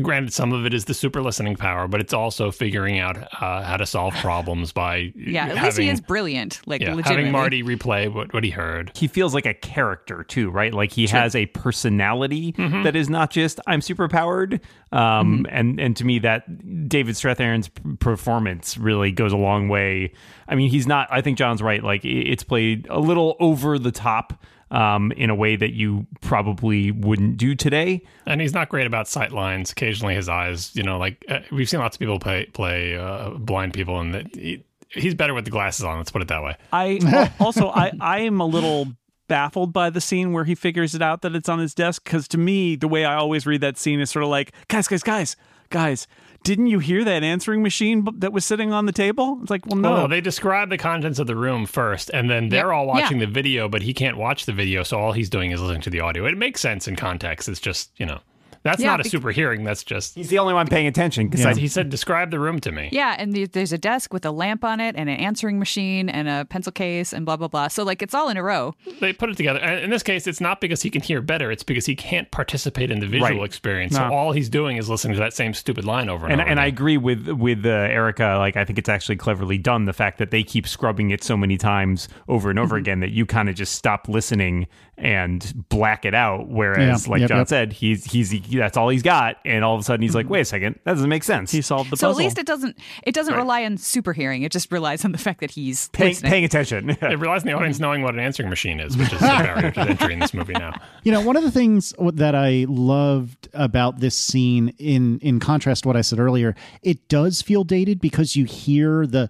granted some of it is the super listening power but it's also figuring out uh, how to solve problems by Yeah, at having, least he is brilliant. Like yeah, legitimately. having marty replay what, what he heard he feels like a character too, right? Like he has a personality that is not just I'm super powered. Um, and and to me, that David Strathairn's performance really goes a long way. I mean, he's not. I think John's right. Like it's played a little over the top. Um, in a way that you probably wouldn't do today. and he's not great about sight lines occasionally his eyes you know like uh, we've seen lots of people play play uh, blind people and that he, he's better with the glasses on let's put it that way I also I I am a little baffled by the scene where he figures it out that it's on his desk because to me the way I always read that scene is sort of like guys guys guys guys didn't you hear that answering machine b- that was sitting on the table? It's like well no. Well, no, they describe the contents of the room first, and then they're Yep. all watching Yeah. the video, but he can't watch the video, so all he's doing is listening to the audio. It makes sense in context. It's just, you know, that's Yeah, not a super hearing. That's just. He's the only one paying attention because Yeah. He said, describe the room to me. Yeah, and the- there's a desk with a lamp on it and an answering machine and a pencil case and blah blah blah. So like it's all in a row. They put it together. And in this case, it's not because he can hear better, it's because he can't participate in the visual Right. experience. No. So all he's doing is listening to that same stupid line over and, and over. and I agree with with uh, Erika. Like I think it's actually cleverly done. The fact that they keep scrubbing it so many times over and Mm-hmm. over again that you kind of just stop listening and black it out. Whereas, Yeah. like Yep, John yep. said, he's he's he, that's all he's got, and all of a sudden he's like, wait a second, that doesn't make sense. he solved the So puzzle. So at least it doesn't it doesn't rely on super hearing. It just relies on the fact that he's paying, paying attention. It relies on the audience knowing what an answering machine is, which is the barrier to entry in this movie now. You know, one of the things that I loved about this scene, in in contrast to what I said earlier, it does feel dated because you hear the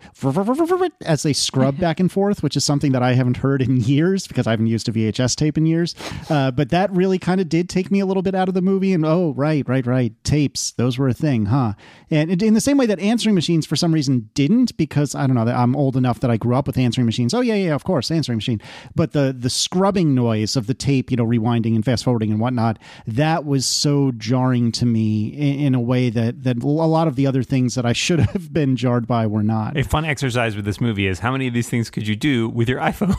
as they scrub back and forth, which is something that I haven't heard in years because I haven't used a VHS tape in years. Uh, but that really kind of did take me a little bit out of the movie. And oh, right, right, right, tapes, those were a thing, huh? And in the same way that answering machines, for some reason, didn't because I don't know, I'm old enough that I grew up with answering machines. Oh yeah, yeah, of course, answering machine. But the the scrubbing noise of the tape, you know, rewinding and fast forwarding and whatnot, that was so jarring to me in, in a way that that a lot of the other things that I should have been jarred by were not. a fun exercise with this movie is how many of these things could you do with your iPhone?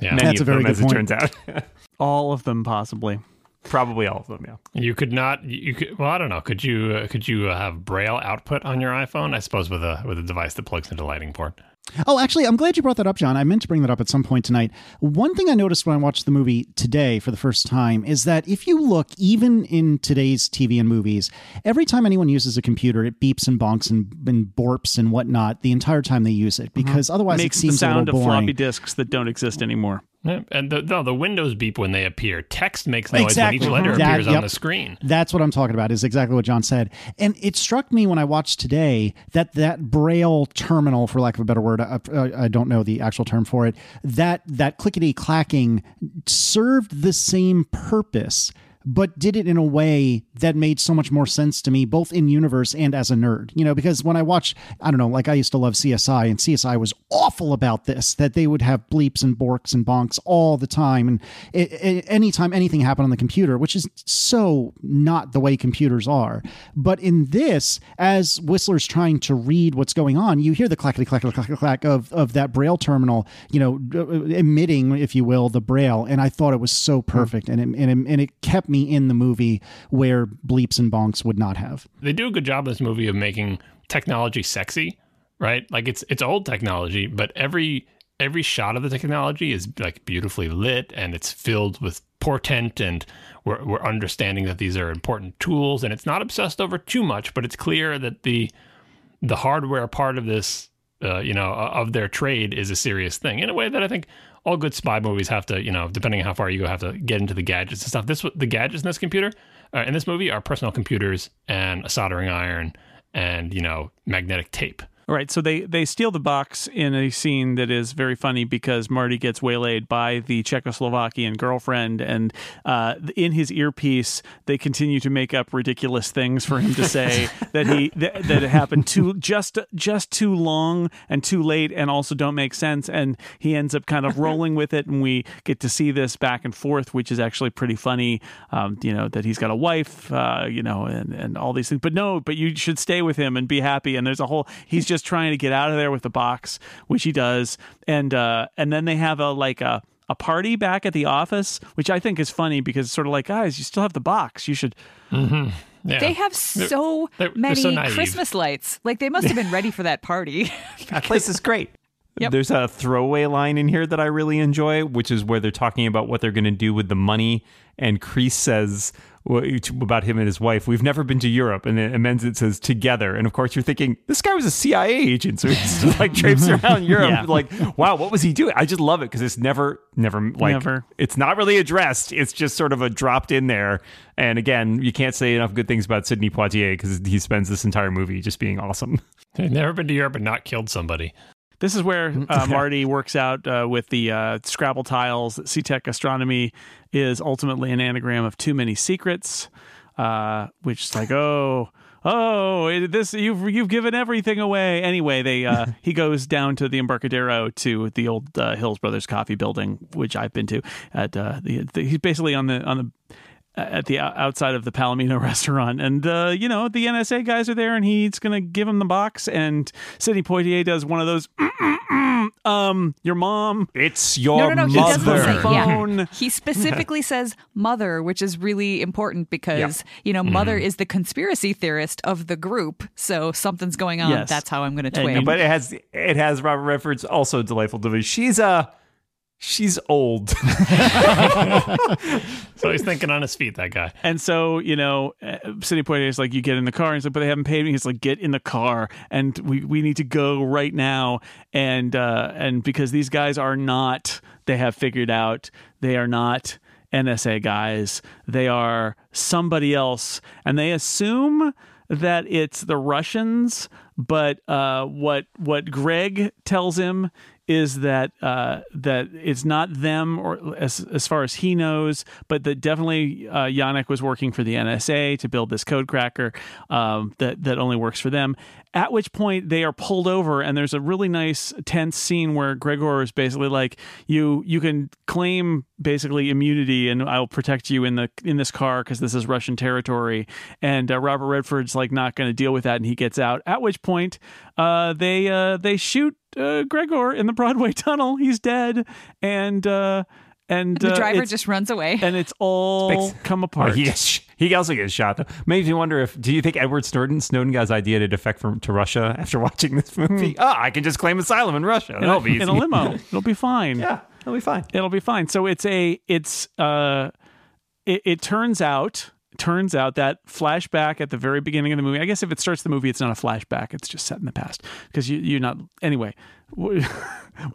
Yeah. Many That's a of very them, good as point. it turns out. all of them possibly. Probably all of them. Yeah. You could not. You could. Well, I don't know. Could you? Uh, could you uh, have Braille output on your iPhone? I suppose with a with a device that plugs into Lightning port. Oh, actually, I'm glad you brought that up, John. I meant to bring that up at some point tonight. One thing I noticed when I watched the movie today for the first time is that if you look, even in today's TV and movies, every time anyone uses a computer, it beeps and bonks and, and borps and whatnot the entire time they use it, because otherwise Makes it the seems a sound of little boring. floppy disks that don't exist anymore. And the, no, the windows beep when they appear. Text makes noise Exactly. when each letter That- appears on the screen. That's what I'm talking about. Is exactly what John said, and it struck me when I watched today that that Braille terminal, for lack of a better word, I, I, I don't know the actual term for it. That that clickety clacking served the same purpose. But did it in a way that made so much more sense to me, both in universe and as a nerd. You know, because when I watch, I don't know, like I used to love CSI, and CSI was awful about this, that they would have bleeps and borks and bonks all the time. And it, it, anytime anything happened on the computer, which is so not the way computers are. But in this, as Whistler's trying to read what's going on, you hear the clackety clack clack clack of, of that Braille terminal, you know, emitting, if you will, the Braille. And I thought it was so mm-hmm. perfect. And, it, and, it, and it kept me in the movie where bleeps and bonks would not have. They do a good job in this movie of making technology sexy, right? Like it's it's old technology, but every every shot of the technology is like beautifully lit and it's filled with portent and we're, we're understanding that these are important tools and it's not obsessed over too much but it's clear that the the hardware part of this uh, you know of their trade is a serious thing in a way that i think all good spy movies have to you know depending on how far you go have to get into the gadgets and stuff. This the gadgets in this computer uh, in this movie are personal computers and a soldering iron and you know magnetic tape Right, so they they steal the box in a scene that is very funny because Marty gets waylaid by the Czechoslovakian girlfriend, and uh, in his earpiece they continue to make up ridiculous things for him to say that he that, that it happened too just just too long and too late, and also don't make sense, and he ends up kind of rolling with it, and we get to see this back and forth, which is actually pretty funny. Um, you know that he's got a wife, uh, you know, and and all these things, but no, but you should stay with him and be happy, and there's a whole he's just trying to get out of there with the box, which he does, and uh, and then they have a like a a party back at the office, which I think is funny because it's sort of like, guys, you still have the box. You should. Yeah. They have so they're- they're many so. Christmas lights. Like they must have been ready for that party. That place is great. Yep. There's a throwaway line in here that I really enjoy, which is where they're talking about what they're going to do with the money. And Crease says well, about him and his wife, "We've never been to Europe," and then amends it says "together." And of course, you're thinking this guy was a CIA agent, so he's like traipsing around Europe. Yeah. Like, wow, what was he doing? I just love it because it's never, never like Never. it's not really addressed. It's just sort of a dropped in there. And again, you can't say enough good things about Sidney Poitier because he spends this entire movie just being awesome. They've never been to Europe and not killed somebody. This is where uh, Marty works out uh, with the uh, Scrabble tiles. that Setec Astronomy is ultimately an anagram of too many secrets, uh, which is like, oh, oh, this you've you've given everything away. Anyway, they uh, he goes down to the Embarcadero to the old uh, Hills Brothers Coffee Building, which I've been to. At uh, the, the he's basically on the on the at the outside of the Palomino restaurant. And, uh, you know, the NSA guys are there and he's going to give him the box. And Sidney Poitier does one of those, "Mm, mm, mm, um, your mom. It's your no, no, no. He doesn't mother. say yeah. Phone. He specifically says mother, which is really important because you know mother is the conspiracy theorist of the group. So something's going on. Yes. That's how I'm going to And- twig. but it has it has Robert Redford's also delightful delivery. She's uh she's old. So he's thinking on his feet, that guy. And so, you know, City Sidney Poitier is like, you get in the car. And he's like, but they haven't paid me. He's like, get in the car, and we, we need to go right now. And uh, and because these guys are not, they have figured out they are not NSA guys. They are somebody else, and they assume that it's the Russians. But uh, what what Greg tells him is that uh, that it's not them, or as as far as he knows, but that definitely uh, Janek was working for the NSA to build this code cracker um, that that only works for them. At which point they are pulled over, and there's a really nice tense scene where Gregor is basically like, "You you can claim basically immunity, and I'll protect you in the in this car because this is Russian territory." And uh, Robert Redford's like not going to deal with that, and he gets out. At which point, uh, they uh, they shoot uh, Gregor in the Broadway tunnel. He's dead, and uh, and the uh, driver it's- just runs away. and it's all Specs- come Oh, apart. he, gets- he also gets shot though. Makes me wonder if do you think Edward Snowden Snowden got his idea to defect from to Russia after watching this movie? Ah, I can just claim asylum in Russia. in, That'll a, be in a limo. It'll be fine. yeah, it'll be fine. it'll be fine. So it's a it's uh it, it turns out turns out that flashback at the very beginning of the movie. I guess if it starts the movie, it's not a flashback. It's just set in the past because you you're not anyway.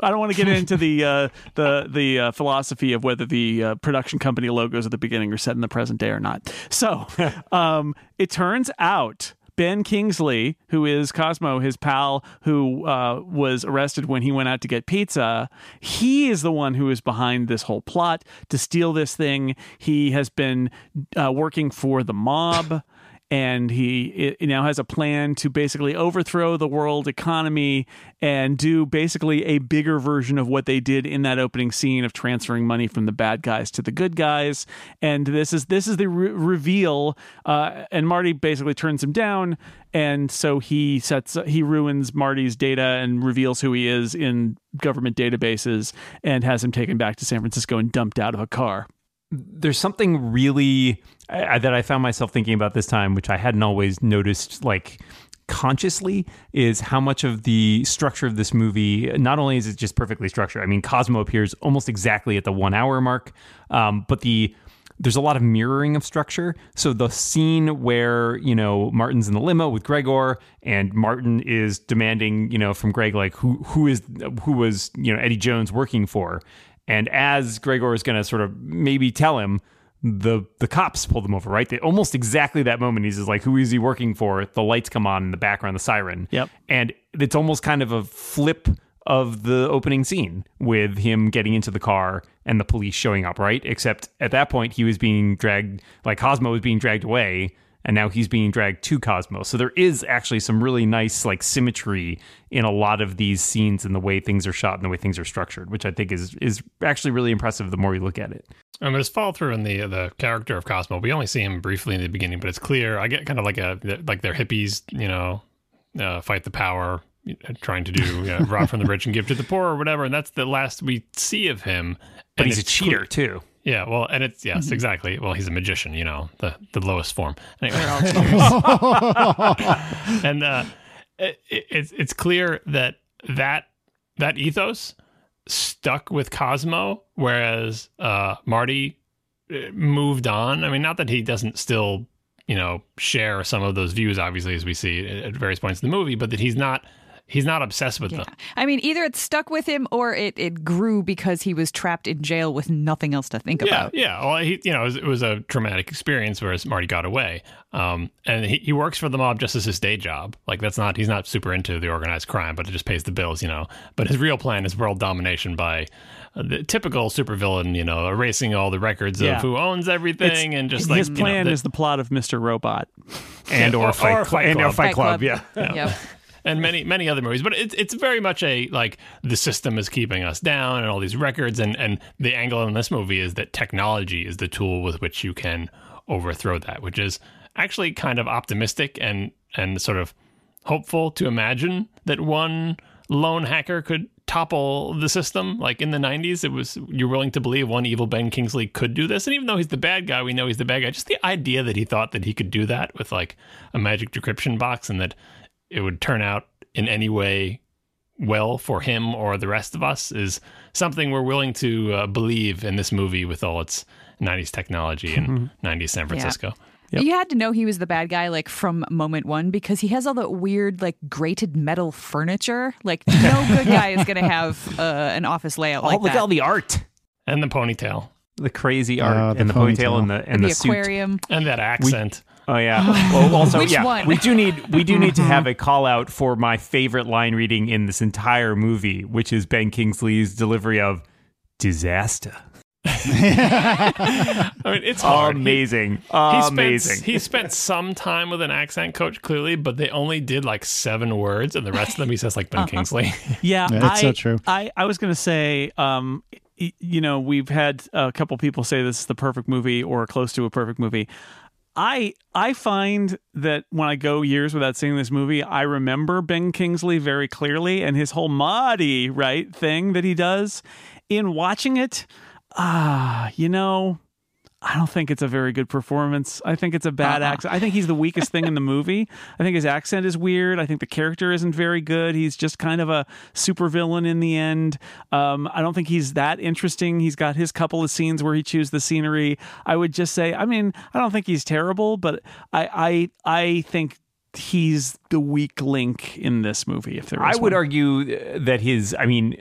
I don't want to get into the uh, the the uh, philosophy of whether the uh, production company logos at the beginning are set in the present day or not. So um, it turns out Ben Kingsley, who is Cosmo, his pal, who uh, was arrested when he went out to get pizza, he is the one who is behind this whole plot to steal this thing. He has been uh, working for the mob. And he now has a plan to basically overthrow the world economy and do basically a bigger version of what they did in that opening scene of transferring money from the bad guys to the good guys. And this is this is the re- reveal. Uh, and Marty basically turns him down, and so he sets he ruins Marty's data and reveals who he is in government databases, and has him taken back to San Francisco and dumped out of a car. there's something really uh, that I found myself thinking about this time, which I hadn't always noticed, like consciously, is how much of the structure of this movie. Not only is it just perfectly structured. I mean, Cosmo appears almost exactly at the one hour mark, um, but the there's a lot of mirroring of structure. So the scene where, you know, Martin's in the limo with Gregor and Martin is demanding, you know, from Greg like who who is who was, you know, Eddie Jones working for. And as Gregor is going to sort of maybe tell him the the cops pull them over, right? They, almost exactly that moment. He's just like, "Who is he working for?" The lights come on in the background, the siren. Yep. and it's almost kind of a flip of the opening scene with him getting into the car and the police showing up, right? Except at that point, he was being dragged, like Cosmo was being dragged away, and now he's being dragged to Cosmo. So there is actually some really nice like symmetry in a lot of these scenes and the way things are shot and the way things are structured, which I think is is actually really impressive the more you look at it. I mean, his follow through in the the character of Cosmo. We only see him briefly in the beginning, but it's clear. I get kind of like a like they're hippies, you know, uh, fight the power, trying to do you know, rob from the rich and give to the poor or whatever. And that's the last we see of him. But And he's a cheater too. Yeah, well, and it's yes, Mm-hmm. exactly. Well, he's a magician, you know, the the lowest form. Anyway, and uh, it, it's it's clear that that that ethos stuck with Cosmo, whereas uh, Marty uh, moved on. I mean, not that he doesn't still, you know, share some of those views, obviously, as we see at at various points in the movie, but that he's not he's not obsessed with Yeah. them. I mean, either it stuck with him or it, it grew because he was trapped in jail with nothing else to think Yeah, about. yeah. Well, he, you know, it was, it was a traumatic experience, whereas Marty got away. Um, and he, he works for the mob just as his day job. Like that's not he's not super into the organized crime, but it just pays the bills, you know. But his real plan is world domination by uh, the typical supervillain, you know, erasing all the records Yeah. of who owns everything and just like his you know, plan the- is the plot of Mr. Robot. And Yeah, or, or- Fight, or Cl- Fight and or Club. Fight Fight Club, Club. yeah. Yep. and many many other movies but it's it's very much a like the system is keeping us down and all these records and and the angle in this movie is that technology is the tool with which you can overthrow that which is actually kind of optimistic and and sort of hopeful to imagine that one lone hacker could topple the system. Like in the 90s it was you're willing to believe one evil ben kingsley could do this and even though he's the bad guy we know he's the bad guy. Just the idea that he thought that he could do that with like a magic decryption box and that it would turn out in any way well for him or the rest of us is something we're willing to uh, believe in this movie with all its 90s technology and 90s San Francisco. You had to know he was the bad guy like from moment one because he has all that weird like grated metal furniture. Like no good guy is going to have uh, an office layout Oh, like look that. at all the art, And the ponytail the crazy art, Oh, the and the ponytail, ponytail. and the and the, the, suit. aquarium. and that accent. Oh yeah. Well, also Which yeah, one? we do need we do need to have a call out for my favorite line reading in this entire movie, which is Ben Kingsley's delivery of disaster. I mean, it's hard. He- Amazing, He spent, amazing. he spent some time with an accent coach, clearly, but they only did like seven words, and the rest of them he says like Ben Kingsley. Yeah, Yeah, that's I, so true. I, I was going to say, um, you know, we've had a couple people say this is the perfect movie or close to a perfect movie. I I find that when I go years without seeing this movie, I remember Ben Kingsley very clearly and his whole Marty right thing that he does. In watching it, ah, you know, I don't think it's a very good performance. I think it's a bad accent. I think he's the weakest thing in the movie. I think his accent is weird. I think the character isn't very good. He's just kind of a supervillain in the end. Um, I don't think he's that interesting. He's got his couple of scenes where he chews the scenery. I would just say, I mean, I don't think he's terrible, but I I I think he's the weak link in this movie. If there I would one. argue uh, that his. I mean,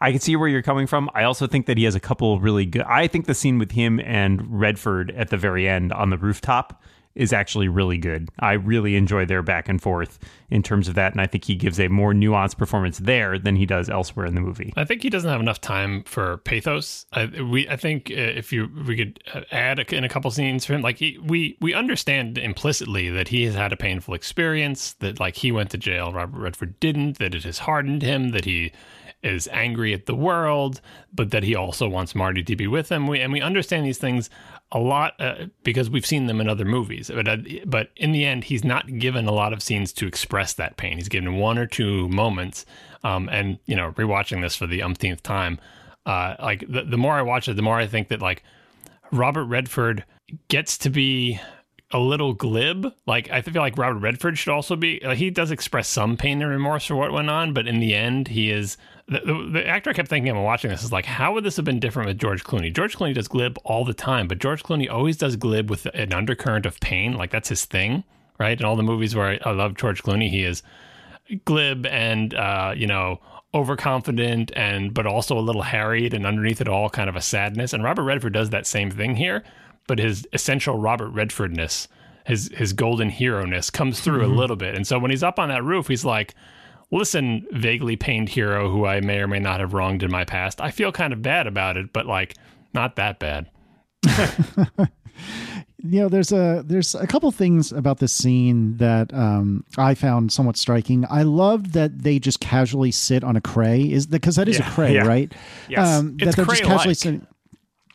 I can see where you're coming from. I also think that he has a couple of really good. I think the scene with him and Redford at the very end on the rooftop is actually really good. I really enjoy their back and forth in terms of that, and I think he gives a more nuanced performance there than he does elsewhere in the movie. I think he doesn't have enough time for pathos. I, we, I think uh, if you we could uh, add in a couple scenes for him, like he, we we understand implicitly that he has had a painful experience, that like he went to jail, Robert Redford didn't, that it has hardened him, that he is angry at the world, but that he also wants Marty to be with him. We and we understand these things a lot uh, because we've seen them in other movies. But uh, but in the end, he's not given a lot of scenes to express that pain. He's given one or two moments. Um, and you know, rewatching this for the umpteenth time, uh, like the, the more I watch it, the more I think that like Robert Redford gets to be a little glib. Like I feel like Robert Redford should also be. He does express some pain and remorse for what went on, but in the end, he is the, the, the actor. I kept thinking while watching this is like, how would this have been different with George Clooney? George Clooney does glib all the time, but George Clooney always does glib with an undercurrent of pain. Like that's his thing, right? In all the movies where I, I love George Clooney, he is glib and uh, you know overconfident and but also a little harried and underneath it all kind of a sadness and robert redford does that same thing here but his essential Robert Redfordness, his his golden hero ness, comes through a little bit. And so when he's up on that roof, he's like. Listen, vaguely pained hero who I may or may not have wronged in my past. I feel kind of bad about it, but like not that bad. you know there's a there's a couple things about this scene that um i found somewhat striking i loved that they just casually sit on a cray is because that is Yeah, a cray yeah. right Yes. um It's that they're just casually sitting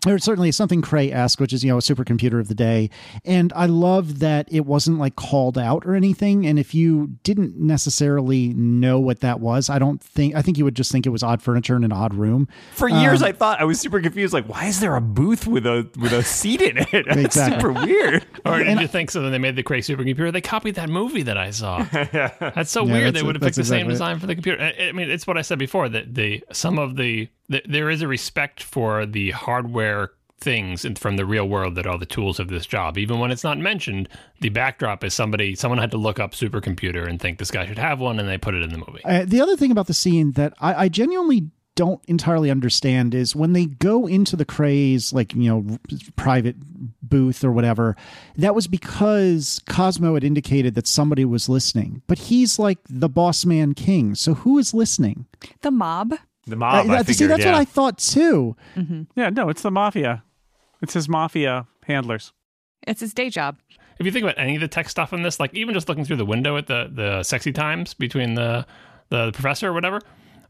or certainly something Cray-esque, which is you know a supercomputer of the day, and I love that it wasn't like called out or anything. And if you didn't necessarily know what that was, I don't think I think you would just think it was odd furniture in an odd room. For years, um, I thought I was super confused. Like, why is there a booth with a with a seat in it? That's Exactly. super weird. Or did you think so when they made the Cray supercomputer? They copied that movie that I saw. yeah. That's so Yeah, weird. that's- They would have that's picked the same exactly it. design for the computer. I, I mean, it's what I said before that the some of the, the there is a respect for the hardware things in- from the real world that are the tools of this job. Even when it's not mentioned, the backdrop is somebody someone had to look up supercomputer and think this guy should have one, and they put it in the movie. Uh, the other thing about the scene that I, I genuinely don't entirely understand is when they go into the Cray's like you know private booth or whatever that was because cosmo had indicated that somebody was listening but he's like the boss man king so who is listening The mob. The mob. Uh, I that- see that's yeah. what i thought too Yeah, no, it's the mafia. It's his mafia handlers. It's his day job. If you think about any of the tech stuff in this, like even just looking through the window at the the sexy times between the the professor or whatever,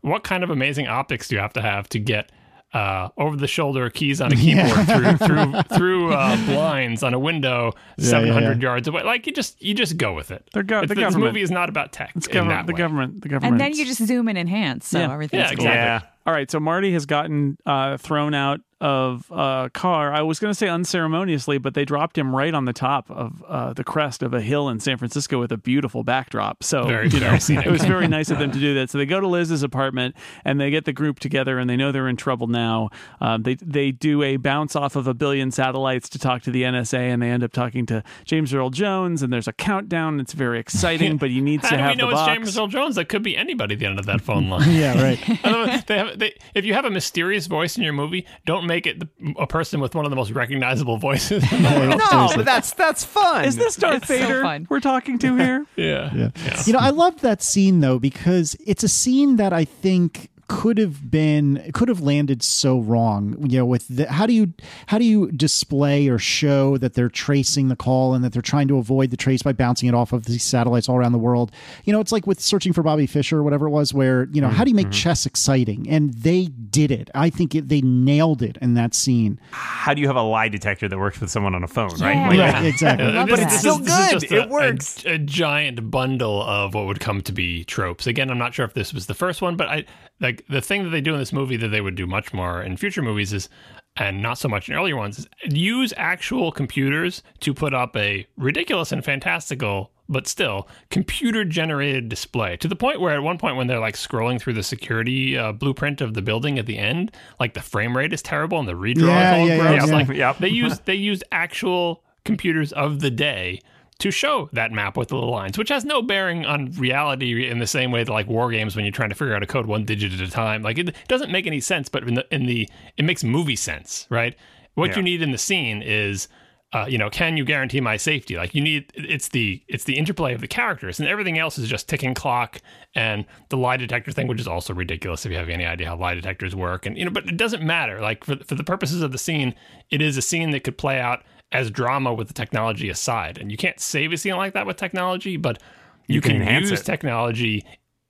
what kind of amazing optics do you have to have to get uh, over the shoulder keys on a keyboard through through through uh, blinds on a window yeah, seven hundred yeah. yards away? Like you just you just go with it. They're go- It's- the this government. movie is not about tech. It's in government. that The way. government. The government. And then you just zoom in and enhance, so Yeah. everything's Yeah, cool. exactly. Yeah. All right, so Marty has gotten uh, thrown out of a car. I was going to say unceremoniously, but they dropped him right on the top of uh, the crest of a hill in San Francisco with a beautiful backdrop. So Very, you know, it was very nice of them to do that. So they go to Liz's apartment and they get the group together, and they know they're in trouble now. Um, they they do a bounce off of a billion satellites to talk to the NSA, and they end up talking to James Earl Jones. And there's a countdown. It's very exciting, but he needs to have the it's box. James Earl Jones? That could be anybody at the end of that phone line. yeah right I don't know, they have, they, if you have a mysterious voice in your movie, don't make it a person with one of the most recognizable voices. in the world. No, but that's that's fun. Is this Darth It's so Vader fun. we're talking to here? yeah. Yeah. You know, I love that scene though because it's a scene that I think could have been could have landed so wrong you know with the how do you how do you display or show that they're tracing the call and that they're trying to avoid the trace by bouncing it off of these satellites all around the world you know it's like with searching for bobby fischer or whatever it was where you know how do you make mm-hmm. chess exciting and they did it i think it, they nailed it in that scene How do you have a lie detector that works with someone on a phone, Yeah. right? Like, right exactly but This- that. Still is- this is good. just It a- works. A, a giant bundle of what would come to be tropes. Again, I'm not sure if this was the first one, but I like the thing that they do in this movie that they would do much more in future movies is, and not so much in earlier ones, is use actual computers to put up a ridiculous and fantastical. But still, computer generated display to the point where at one point when they're like scrolling through the security uh, blueprint of the building at the end, like the frame rate is terrible and the redraw Yeah, is all yeah, yeah, gross. yeah. Like Yep. they used they used actual computers of the day to show that map with the little lines, which has no bearing on reality in the same way that like war games when you're trying to figure out a code one digit at a time. Like it doesn't make any sense, but in the in the it makes movie sense, right? What Yeah. you need in the scene is uh, you know, can you guarantee my safety? Like you need it's the it's the interplay of the characters and everything else is just ticking clock and the lie detector thing, which is also ridiculous if you have any idea how lie detectors work. And you know, but it doesn't matter. Like for for the purposes of the scene, it is a scene that could play out as drama with the technology aside. And you can't save a scene like that with technology, but you, can can, enhance use it. technology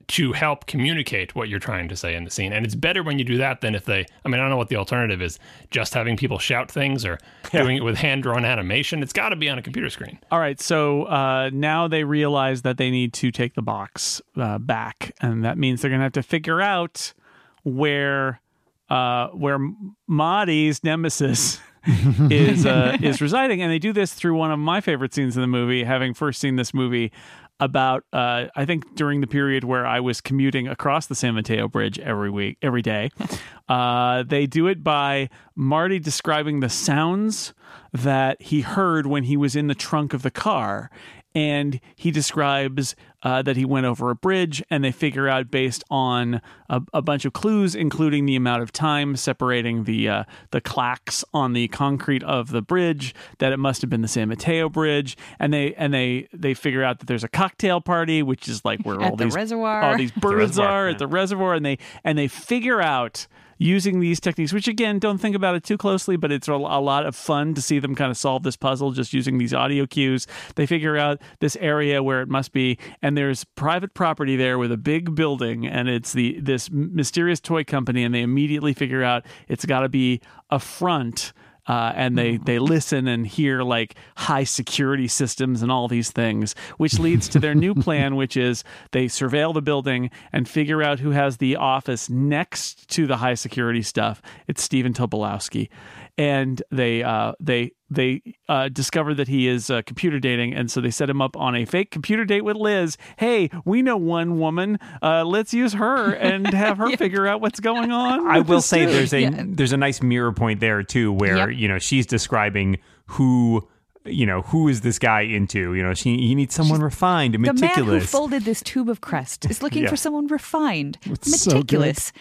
to help communicate what you're trying to say in the scene. And it's better when you do that than if they, I mean, I don't know what the alternative is, just having people shout things or doing it with hand drawn animation. It's got to be on a computer screen. All right, so uh, now they realize that they need to take the box uh, back, and that means they're going to have to figure out where uh, where Marty's nemesis is uh, is residing, and they do this through one of my favorite scenes in the movie. Having first seen this movie about, uh, I think during the period where I was commuting across the San Mateo Bridge every week, every day, uh, they do it by Marty describing the sounds that he heard when he was in the trunk of the car. And he describes uh, that he went over a bridge, and they figure out based on a, a bunch of clues, including the amount of time separating the uh, the clacks on the concrete of the bridge, that it must have been the San Mateo Bridge, and they and they they figure out that there's a cocktail party, which is like where At all the these reservoir. all these birds reservoir, are yeah. at the reservoir, and they and they figure out using these techniques, which again, don't think about it too closely, but it's a, lot of fun to see them kind of solve this puzzle just using these audio cues. They figure out this area where it must be, and there's private property there with a big building, and it's the this mysterious toy company, and they immediately figure out it's got to be a front. Uh, and they, they listen and hear like high security systems and all these things, which leads to their new plan, which is they surveil the building and figure out who has the office next to the high security stuff. It's Stephen Tobolowsky, and they uh, they they uh, discover that he is uh, computer dating, and so they set him up on a fake computer date with Liz. Hey, we know one woman. Uh, let's use her and have her figure out what's going on. I will say dude. there's a Yeah. there's a nice mirror point there too, where Yep. you know she's describing who you know who is this guy into. You know, she he needs someone refined and The man who meticulous. folded this tube of crust is looking Yeah. for someone refined, so good. meticulous,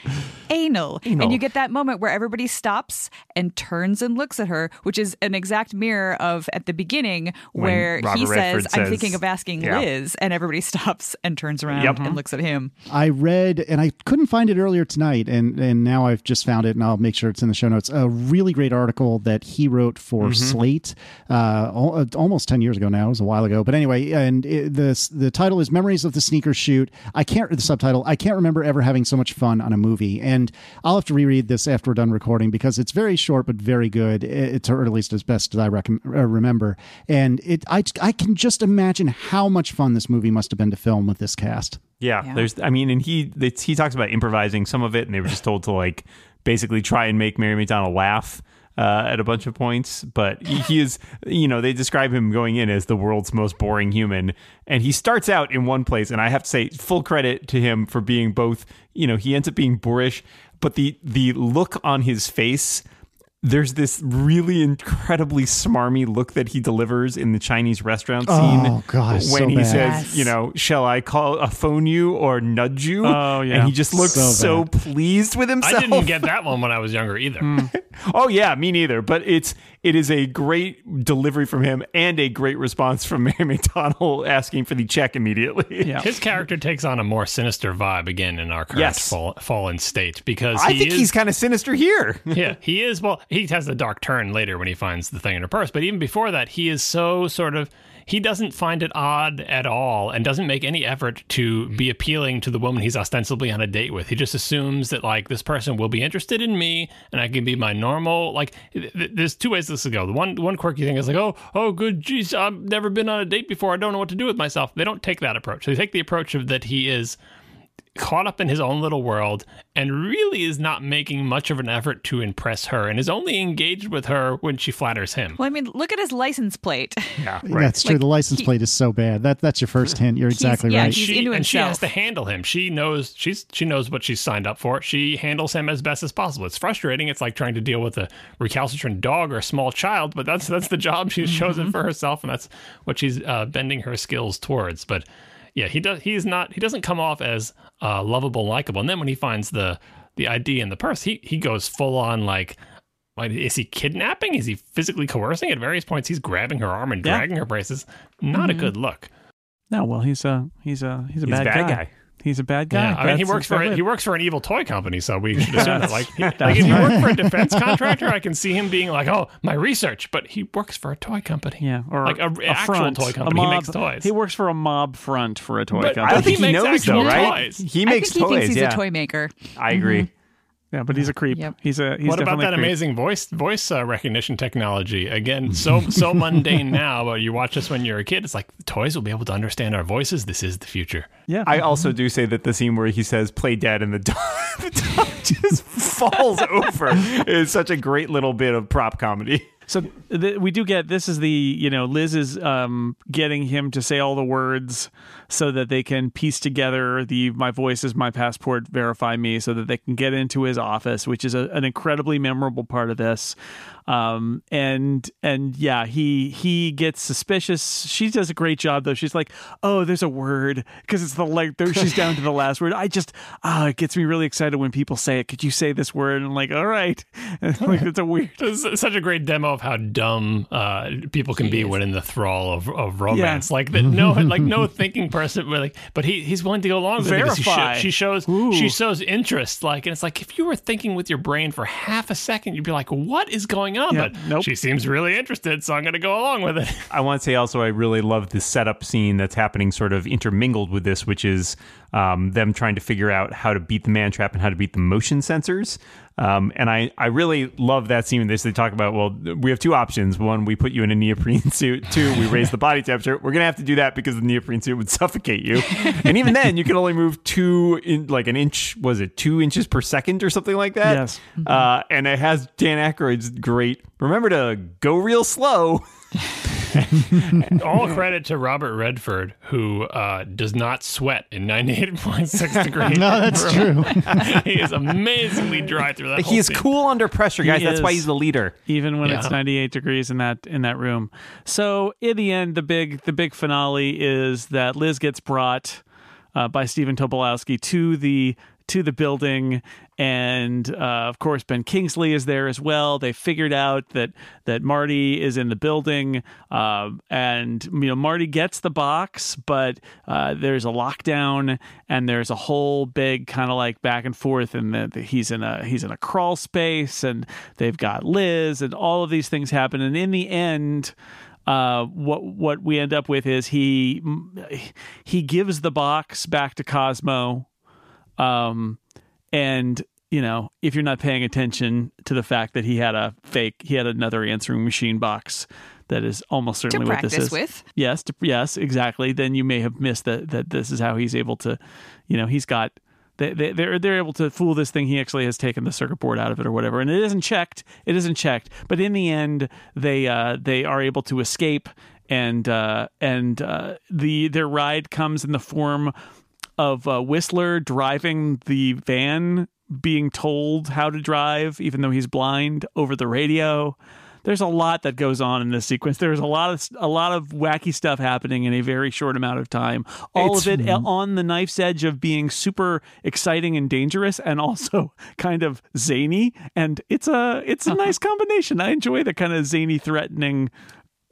anal. Anal. And you get that moment where everybody stops and turns and looks at her, which is an exact mirror of at the beginning where he says, Redford I'm thinking of asking Yeah. Liz, and everybody stops and turns around Yep. and looks at him. I read, and I couldn't find it earlier tonight, and and now I've just found it, and I'll make sure it's in the show notes. A really great article that he wrote for Slate, uh, al- uh, almost ten years ago now. It was a while ago, but anyway, and it, the the title is "Memories of the Sneaker Shoot." I can't read the subtitle. I can't remember ever having so much fun on a movie, and I'll have to reread this after we're done recording because it's very short but very good. It's or at least as best as I recom- uh, remember, and it I I can just imagine how much fun this movie must have been to film with this cast. Yeah, Yeah. there's. I mean, and he they, he talks about improvising some of it, and they were just told to like basically try and make Mary McDonnell laugh. Uh, at a bunch of points, but he, he is, you know, they describe him going in as the world's most boring human. And he starts out in one place, and I have to say, full credit to him for being both, you know, he ends up being boorish, but the the look on his face there's this really incredibly smarmy look that he delivers in the Chinese restaurant scene. Oh, God, when so he bad. says, Yes. you know, shall I call a phone you or nudge you? Oh, yeah. and he just looks So so, pleased with himself. I didn't get that one when I was younger either. Hmm. oh yeah, me neither. But it's it is a great delivery from him and a great response from Mary McDonnell asking for the check immediately. Yeah. His character takes on a more sinister vibe again in our current Yes. fall, fallen state because I think is, he's kind of sinister here. yeah, he is. Well, he has the dark turn later when he finds the thing in her purse. But even before that, he is so sort of. He doesn't find it odd at all and doesn't make any effort to be appealing to the woman he's ostensibly on a date with. He just assumes that, like, this person will be interested in me and I can be my normal. Like, th- th- there's two ways this could go. The one, one quirky thing is like, oh, oh, good, geez, I've never been on a date before. I don't know what to do with myself. They don't take that approach. They take the approach of that he is caught up in his own little world and really is not making much of an effort to impress her and is only engaged with her when she flatters him. Well, I mean, look at his license plate. Yeah, That's true. Like, the license he- plate is so bad. That that's your first hint. You're exactly yeah, right. he's she, into and she has to handle him. She knows she's she knows what she's signed up for. She handles him as best as possible. It's frustrating. It's like trying to deal with a recalcitrant dog or a small child, but that's that's the job she's chosen for herself, and that's what she's uh, bending her skills towards. But yeah, he does. He's not. He doesn't come off as uh, lovable, likable. And then when he finds the the ID in the purse, he he goes full on like. Like, is he kidnapping? Is he physically coercing? At various points, he's grabbing her arm and Yeah. dragging her braces. Not a good look. No, well, he's a he's a he's a He's a bad, bad guy. guy. He's a bad guy. Yeah, I mean, he works for exactly he works for an evil toy company, so we should assume that. Like, he, like if he right. worked for a defense contractor, I can see him being like, "Oh, my research," but he works for a toy company. Yeah, or like a, a actual front, toy a company. he makes toys. He works for a mob front for a toy But company. I think He he makes knows though, actual right? toys. He I makes think he toys. thinks he's yeah, a toy maker. I agree. Mm-hmm. Yeah, but he's a creep. Yep. He's a he's what about that creep. amazing voice voice uh, recognition technology? Again, so so mundane now, but you watch this when you're a kid. It's like toys will be able to understand our voices. This is the future. Yeah, I also do say that the scene where he says "play dead" and the dog, the dog just falls over is such a great little bit of prop comedy. So th- we do get this is the you know Liz is um, getting him to say all the words so that they can piece together the my voice is my passport verify me so that they can get into his office which is a, an incredibly memorable part of this um, and and yeah, he he gets suspicious. She does a great job though. She's like, oh, there's a word because it's the like there, she's down to the last word. I just ah, it gets me really excited when people say it. Could you say this word? And I'm like, all right, like it's a weird. It's such a great demo of how dumb uh, people can be when in the thrall of, of romance. Like that, no, like no thinking person, but like, but he he's willing to go along with it sho- she shows she shows interest. Like, and it's like if you were thinking with your brain for half a second, you'd be like, "What is going on?" Yeah, but nope. she seems really interested, so I'm going to go along with it. I want to say also I really love the setup scene that's happening sort of intermingled with this, which is um, them trying to figure out how to beat the man trap and how to beat the motion sensors. Um, and I, I really love that scene this. They talk about, well, we have two options. One, we put you in a neoprene suit. Two, we raise the body temperature. We're going to have to do that because the neoprene suit would suffocate you. and even then, you can only move two, in, like an inch, was it two inches per second or something like that? Yes. Uh, and it has Dan Aykroyd's great, remember to go real slow. All credit to Robert Redford, who uh, does not sweat in 98.6 degrees. No, that's true. he is amazingly dry through that. He is scene. cool under pressure, guys. He That's why he's the leader. even when it's 98 degrees in that in that room. So in the end, the big the big finale is that Liz gets brought uh, by Stephen Tobolowsky to the to the building, and uh, of course Ben Kingsley is there as well. They figured out that that Marty is in the building, uh, and you know Marty gets the box, but uh, there's a lockdown, and there's a whole big kind of like back and forth, and the, he's in a he's in a crawl space, and they've got Liz, and all of these things happen, and in the end uh, what what we end up with is he he gives the box back to Cosmo, um, and you know if you're not paying attention to the fact that he had a fake, he had another answering machine box that is almost certainly what this is. with. Yes, to, yes, exactly. Then you may have missed that that this is how he's able to, you know, he's got. They, they, they're they're able to fool this thing. He actually has taken the circuit board out of it or whatever, and it isn't checked. It isn't checked. But in the end, they uh, they are able to escape, and uh, and uh, the their ride comes in the form of uh, Whistler driving the van, being told how to drive, even though he's blind, over the radio. There's a lot that goes on in this sequence. There's a lot of a lot of wacky stuff happening in a very short amount of time. All It's- of it on the knife's edge of being super exciting and dangerous, and also kind of zany. And it's a it's a nice combination. I enjoy the kind of zany, threatening,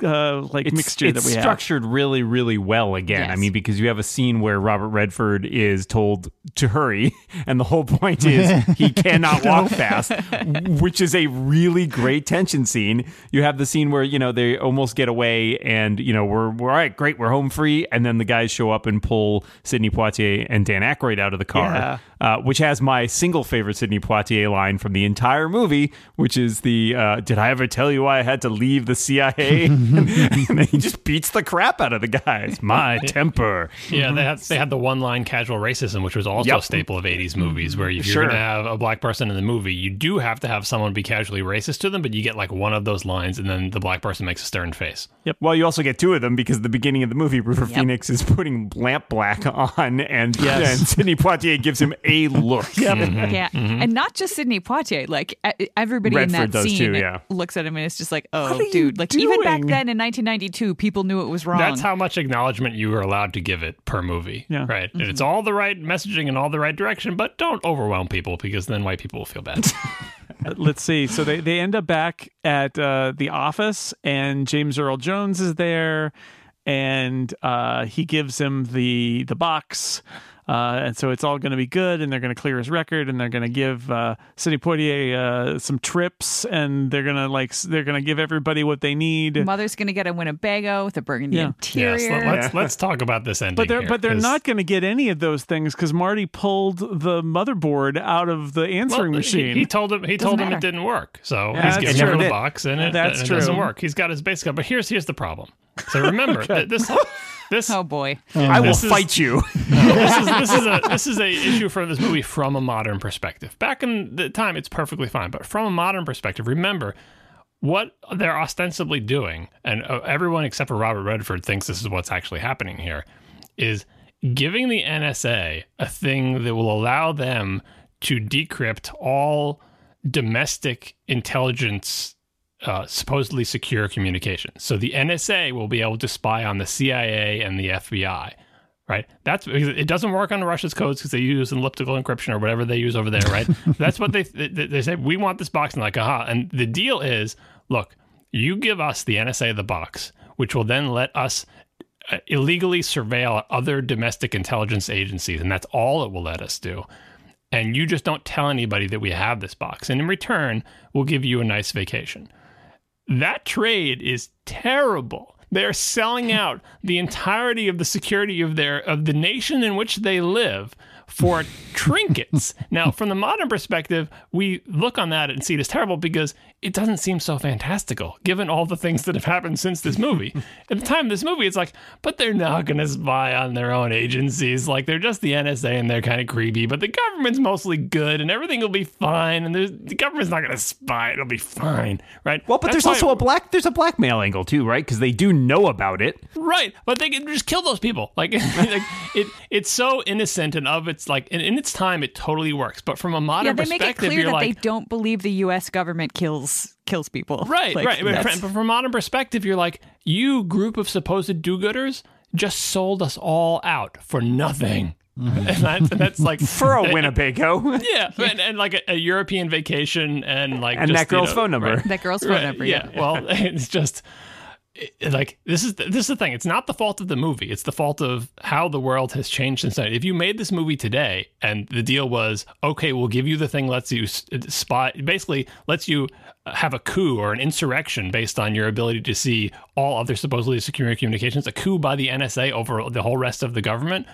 uh, like It's, mixture it's that we have. structured really, really well again. I mean, because you have a scene where Robert Redford is told to hurry, and the whole point is he cannot walk fast, which is a really great tension scene. You have the scene where, you know, they almost get away and, you know, we're, we're all right, great, we're home free. And then the guys show up and pull Sidney Poitier and Dan Aykroyd out of the car, Yeah. uh, which has my single favorite Sidney Poitier line from the entire movie, which is the, uh, did I ever tell you why I had to leave the CIA? and mm-hmm. then he just beats the crap out of the guys. My temper. Yeah, they had they had the one line casual racism, which was also Yep. a staple of '80s movies. Where if you're Sure. going to have a black person in the movie, you do have to have someone be casually racist to them, but you get like one of those lines, and then the black person makes a stern face. Yep. Well, you also get two of them because at the beginning of the movie, River Phoenix is putting lamp black on, and, Yes. and Sidney Poitier gives him a look. Mm-hmm. Yeah, mm-hmm. and not just Sidney Poitier. Like e- everybody in that scene too, yeah. looks at him and it's just like, oh, dude. Like even back doing? Then in 1992, people knew it was wrong. That's how much acknowledgement you were allowed to give it per movie. Yeah. Right. And it's all the right messaging and all the right direction, but don't overwhelm people because then white people will feel bad. let's see. So they, they end up back at uh, the office, and James Earl Jones is there, and uh, he gives him the the box. Uh, and so it's all going to be good, and they're going to clear his record, and they're going to give uh, Sidney Poitier uh, some trips, and they're going to like they're going to give everybody what they need. Mother's gonna get a Winnebago with a burgundy Yeah. interior. yes. let- Let's let's talk about this ending. But they're here, but they're 'cause- not going to get any of those things because Marty pulled the motherboard out of the answering he- machine. He, told him he told him it didn't work. So Yeah, he's getting true. rid of the box and it, That's and it true. doesn't work. He's got his basic but here's here's the problem. So remember th- this this oh boy. I will is- fight you. this is this is a this is a issue from this movie from a modern perspective. Back in the time, it's perfectly fine, but from a modern perspective, remember what they're ostensibly doing, and uh, everyone except for Robert Redford thinks this is what's actually happening here, is giving the NSA a thing that will allow them to decrypt all domestic intelligence uh, supposedly secure communications. So the NSA will be able to spy on the CIA and the FBI. Right. That's it. Doesn't work on Russia's codes because they use elliptical encryption or whatever they use over there. Right. That's what they, they they say. We want this box, and like, aha. And the deal is, look, you give us the NSA the box, which will then let us uh, illegally surveil other domestic intelligence agencies, and that's all it will let us do. And you just don't tell anybody that we have this box, and in return, we'll give you a nice vacation. That trade is terrible. They are selling out the entirety of the security of their of the nation in which they live for trinkets. Now, from the modern perspective, we look on that and see it as terrible because it doesn't seem so fantastical, given all the things that have happened since this movie. At the time of this movie, it's like, but they're not going to spy on their own agencies. Like, they're just the NSA and they're kind of creepy, but the government's mostly good and everything will be fine. And the government's not going to spy. It'll be fine, right? Well, but That's there's why- also a black there's a blackmail angle too, right? Because they do know about it. Right, but they can just kill those people. Like, like it, it's so innocent and of its like in, in its time, it totally works. But from a modern Yeah, they make it perspective, clear you're that like, they don't believe the U.S. government kills kills people. right, Like, right. But from, from a modern perspective, you're like, you group of supposed do-gooders just sold us all out for nothing. Mm-hmm. and, that's, and that's like For a Winnebago. yeah, and, and like a, a European vacation and like And just, that girl's you know, phone number. right. That girl's phone Right, number. Yeah. Well, it's just like this is the, this is the thing. It's not the fault of the movie. It's the fault of how the world has changed since then. If you made this movie today and the deal was okay, we'll give you the thing lets you spot, basically lets you uh, have a coup or an insurrection based on your ability to see all other supposedly secure communications, a coup by the NSA over the whole rest of the government.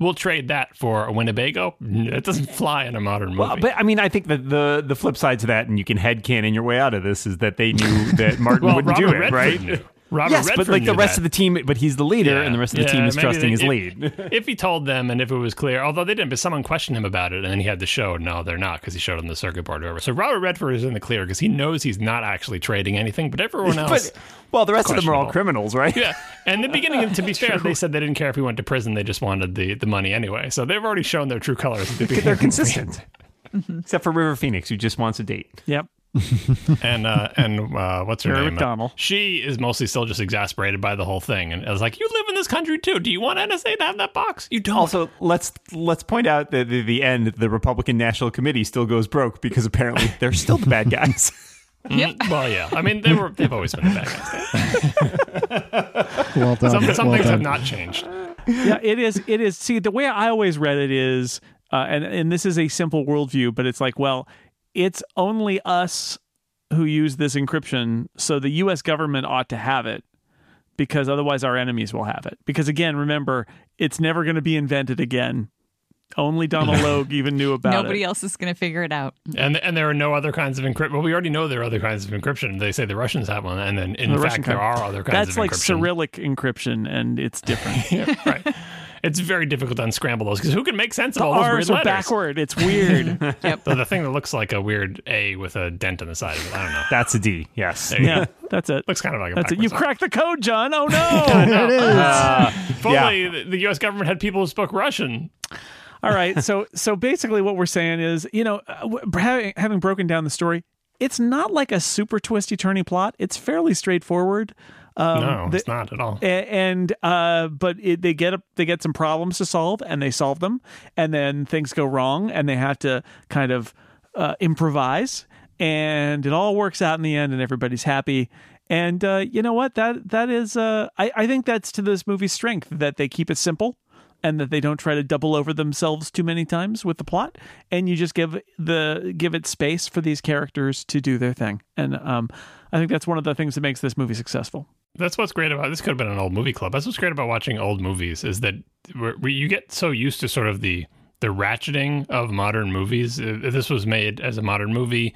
We'll trade that for a Winnebago. It doesn't fly in a modern movie. Well, but I mean, I think that the the flip side to that, and you can headcanon your way out of this, is that they knew that Martin Well, wouldn't Robert do it, Redford right? Knew. Robert yes, Redford but like the rest that. of the team, but he's the leader, and the rest of the Yeah, team is trusting they- his if- lead. if he told them and if it was clear, although they didn't, but someone questioned him about it and then he had the show, no, they're not because he showed them the circuit board or whatever. So Robert Redford is in the clear because he knows he's not actually trading anything, but everyone else. but well, the rest of them are all criminals, right? yeah, and the beginning, to be fair, they said they didn't care if he went to prison; they just wanted the, the money anyway. So they've already shown their true colors. at the beginning They're of the movie. consistent, except for River Phoenix, who just wants a date. Yep. and uh, and uh, what's her Mary name? McDonnell. She is mostly still just exasperated by the whole thing, and I was like, "You live in this country too. Do you want NSA to have that box? You don't." Also, let's let's point out that the, the end, the Republican National Committee still goes broke because apparently they're still the bad guys. Mm, well, yeah. I mean, they were they've always been the bad guys. Well done. Some, some well things have not changed. yeah, it is. It is. See, the way I always read it is, uh, and and this is a simple worldview, but it's like, well, it's only us who use this encryption, so the U.S. government ought to have it because otherwise our enemies will have it. Because again, remember, it's never going to be invented again. Only Donal Logue even knew about Nobody it. Nobody else is going to figure it out. And and there are no other kinds of encryption. Well, we already know there are other kinds of encryption. They say the Russians have one, and then in The fact Russian there kind. are other kinds of things. That's like encryption. Cyrillic encryption, and it's different. Yeah, right. It's very difficult to unscramble those because who can make sense of the all those weird R's are letters? backward. It's weird. The, the thing that looks like a weird A with a dent on the side of it. I don't know. That's a D. Yes. yeah, that's it. Looks kind of like a That's it. You cracked the code, John. Oh no. There it is. If only the, the U.S. government had people who spoke Russian. All right. So so basically, what we're saying is, you know, uh, having, having broken down the story, it's not like a super twisty turny plot. It's fairly straightforward. Um, no, the- it's not at all. and uh, but it, they get a, they get some problems to solve, and they solve them, and then things go wrong, and they have to kind of uh, improvise, and it all works out in the end, and everybody's happy. And uh, you know what? That that is, uh, I, I think that's to this movie's strength that they keep it simple, and that they don't try to double over themselves too many times with the plot, and you just give the give it space for these characters to do their thing. And um, I think that's one of the things that makes this movie successful. That's what's great about this. Could have been an old movie club. That's what's great about watching old movies is that we we- you get so used to sort of the the ratcheting of modern movies. If this was made as a modern movie,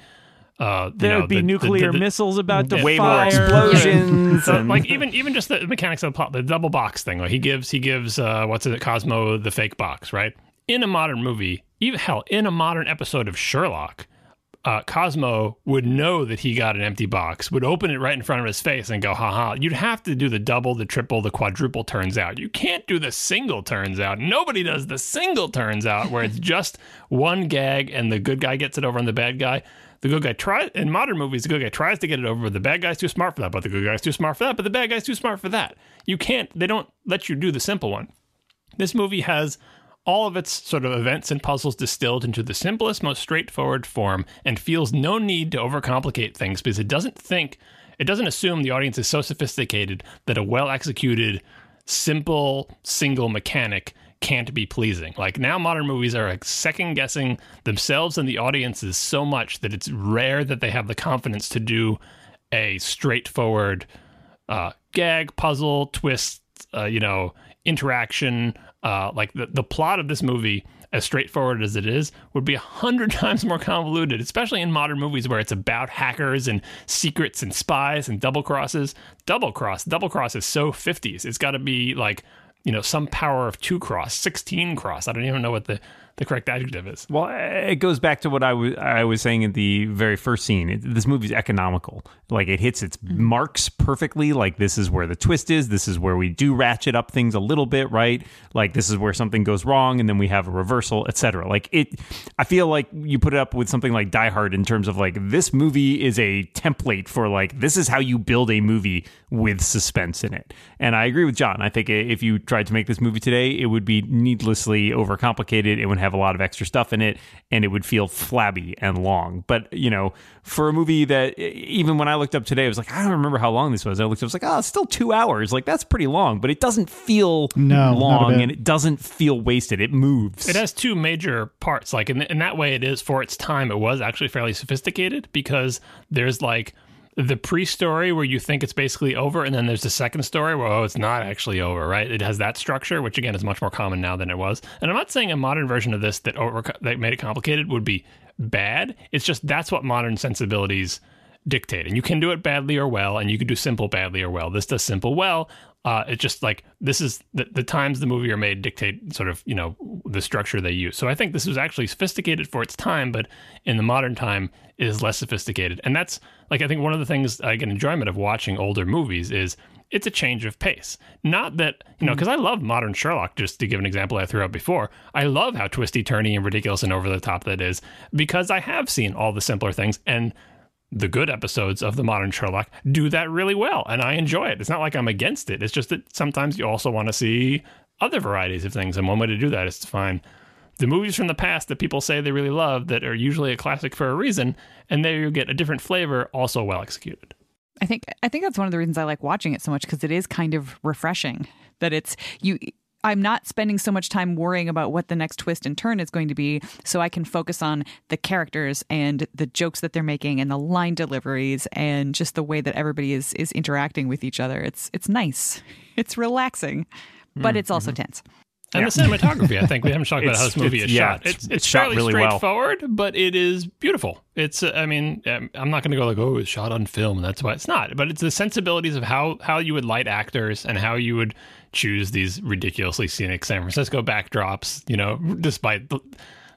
uh, you There'd know, be the- the- nuclear the- missiles about to Way fire. more explosions. And- like even even just the mechanics of the plot, the double box thing. Like he gives he gives uh, what's it, Cosmo the fake box, right? In a modern movie, even hell, in a modern episode of Sherlock, uh, Cosmo would know that he got an empty box, would open it right in front of his face and go, haha. You'd have to do the double, the triple, the quadruple turns out. You can't do the single turns out. Nobody does the single turns out where it's just one gag and the good guy gets it over on the bad guy. the good guy tries in modern movies. The good guy tries to get it over, but the bad guy's too smart for that. But the good guy's too smart for that. But the bad guy's too smart for that. You can't. They don't let you do the simple one. This movie has all of its sort of events and puzzles distilled into the simplest, most straightforward form, and feels no need to overcomplicate things because it doesn't think, it doesn't assume the audience is so sophisticated that a well executed, simple, single mechanic can't be pleasing. Like now, modern movies are like second guessing themselves and the audiences so much that it's rare that they have the confidence to do a straightforward uh, gag, puzzle, twist, uh, you know, interaction. Uh, like the, the plot of this movie, as straightforward as it is, would be a hundred times more convoluted, especially in modern movies where it's about hackers and secrets and spies and double crosses. Double cross, double cross is so 50s. It's got to be like, you know, some power of two cross, 16 cross. I don't even know what the, the correct adjective is. Well, it goes back to what I was I was saying in the very first scene. It, this movie's economical. Like it hits its mm. marks perfectly. Like this is where the twist is. This is where we do ratchet up things a little bit, right? Like this is where something goes wrong, and then we have a reversal, etc. Like it. I feel like you put it up with something like Die Hard in terms of like this movie is a template for like this is how you build a movie with suspense in it. And I agree with John. I think if you tried to make this movie today, it would be needlessly overcomplicated. It would have a lot of extra stuff in it, and it would feel flabby and long. But you know, for a movie that even when I looked up today, I was like, I don't remember how long this was. I looked, up, I was like, oh, it's still two hours. Like that's pretty long, but it doesn't feel No, long, and it doesn't feel wasted. It moves. It has two major parts. Like in, in that way, it is for its time. It was actually fairly sophisticated because there's like the pre-story where you think it's basically over, and then there's the second story where oh, it's not actually over. Right? It has that structure, which again is much more common now than it was. And I'm not saying a modern version of this that over that made it complicated would be bad. It's just that's what modern sensibilities dictate. And you can do it badly or well, and you can do simple badly or well. This does simple well. Uh, it's just like this is the, the times the movie are made dictate sort of you know the structure they use. So I think this was actually sophisticated for its time, but in the modern time it is less sophisticated. And that's like I think one of the things I get enjoyment of watching older movies is it's a change of pace. Not that you know because I love modern Sherlock. Just to give an example I threw out before, I love how twisty, turny, and ridiculous and over the top that is because I have seen all the simpler things and the good episodes of the modern Sherlock do that really well, and I enjoy it. It's not like I'm against it. It's just that sometimes you also want to see other varieties of things, and one way to do that is to find the movies from the past that people say they really love that are usually a classic for a reason, and there you get a different flavor, also well executed. I think I think that's one of the reasons I like watching it so much because it is kind of refreshing that it's you I'm not spending so much time worrying about what the next twist and turn is going to be so I can focus on the characters and the jokes that they're making and the line deliveries and just the way that everybody is is interacting with each other. It's it's nice. It's relaxing, but it's also tense. And the cinematography, I think we haven't talked about how this movie is yeah, shot. it's- It's, it's it's, shot fairly really well. straightforward, but it is beautiful. It's, uh, I mean, um, I'm not going to go like, oh, it's shot on film, that's why it's not. But it's the sensibilities of how how you would light actors and how you would choose these ridiculously scenic San Francisco backdrops. You know, despite the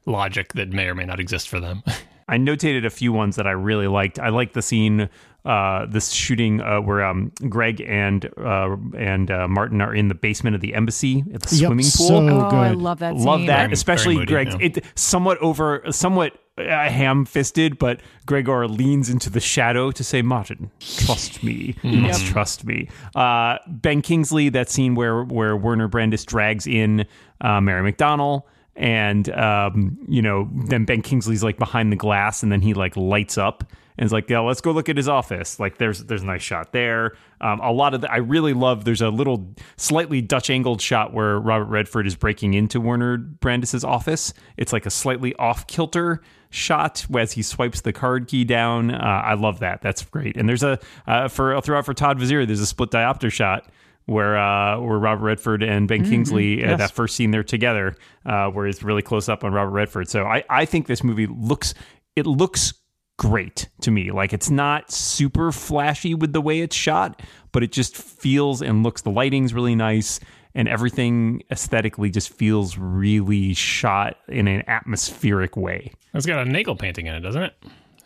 logic that may or may not exist for them. I notated a few ones that I really liked. I like the scene, uh, this shooting uh, where um, Greg and uh, and uh, Martin are in the basement of the embassy at the Yep, swimming pool. so Oh, I love that Love that, Very- especially very moody, Greg. yeah. It somewhat over, somewhat uh, ham-fisted, but Gregor leans into the shadow to say, "Martin, trust me. You must trust me." Uh, ben Kingsley, that scene where where Werner Brandes drags in uh, Mary McDonnell. And um, you know, then Ben Kingsley's like behind the glass, and then he like lights up, and is like, "Yeah, let's go look at his office." Like, there's there's a nice shot there. Um, a lot of the, I really love. There's a little slightly Dutch angled shot where Robert Redford is breaking into Werner Brandes's office. It's like a slightly off kilter shot as he swipes the card key down. Uh, I love that. That's great. And there's a uh, for I'll throw out for Todd Vaziri. There's a split diopter shot where uh, where Robert Redford and Ben Kingsley uh, Yes. that first scene they're together, uh, where it's really close up on Robert Redford. So I I think this movie looks it looks great to me. Like it's not super flashy with the way it's shot, but it just feels and looks. The lighting's really nice. And everything aesthetically just feels really shot in an atmospheric way. it's got a Nagel painting in it, doesn't it?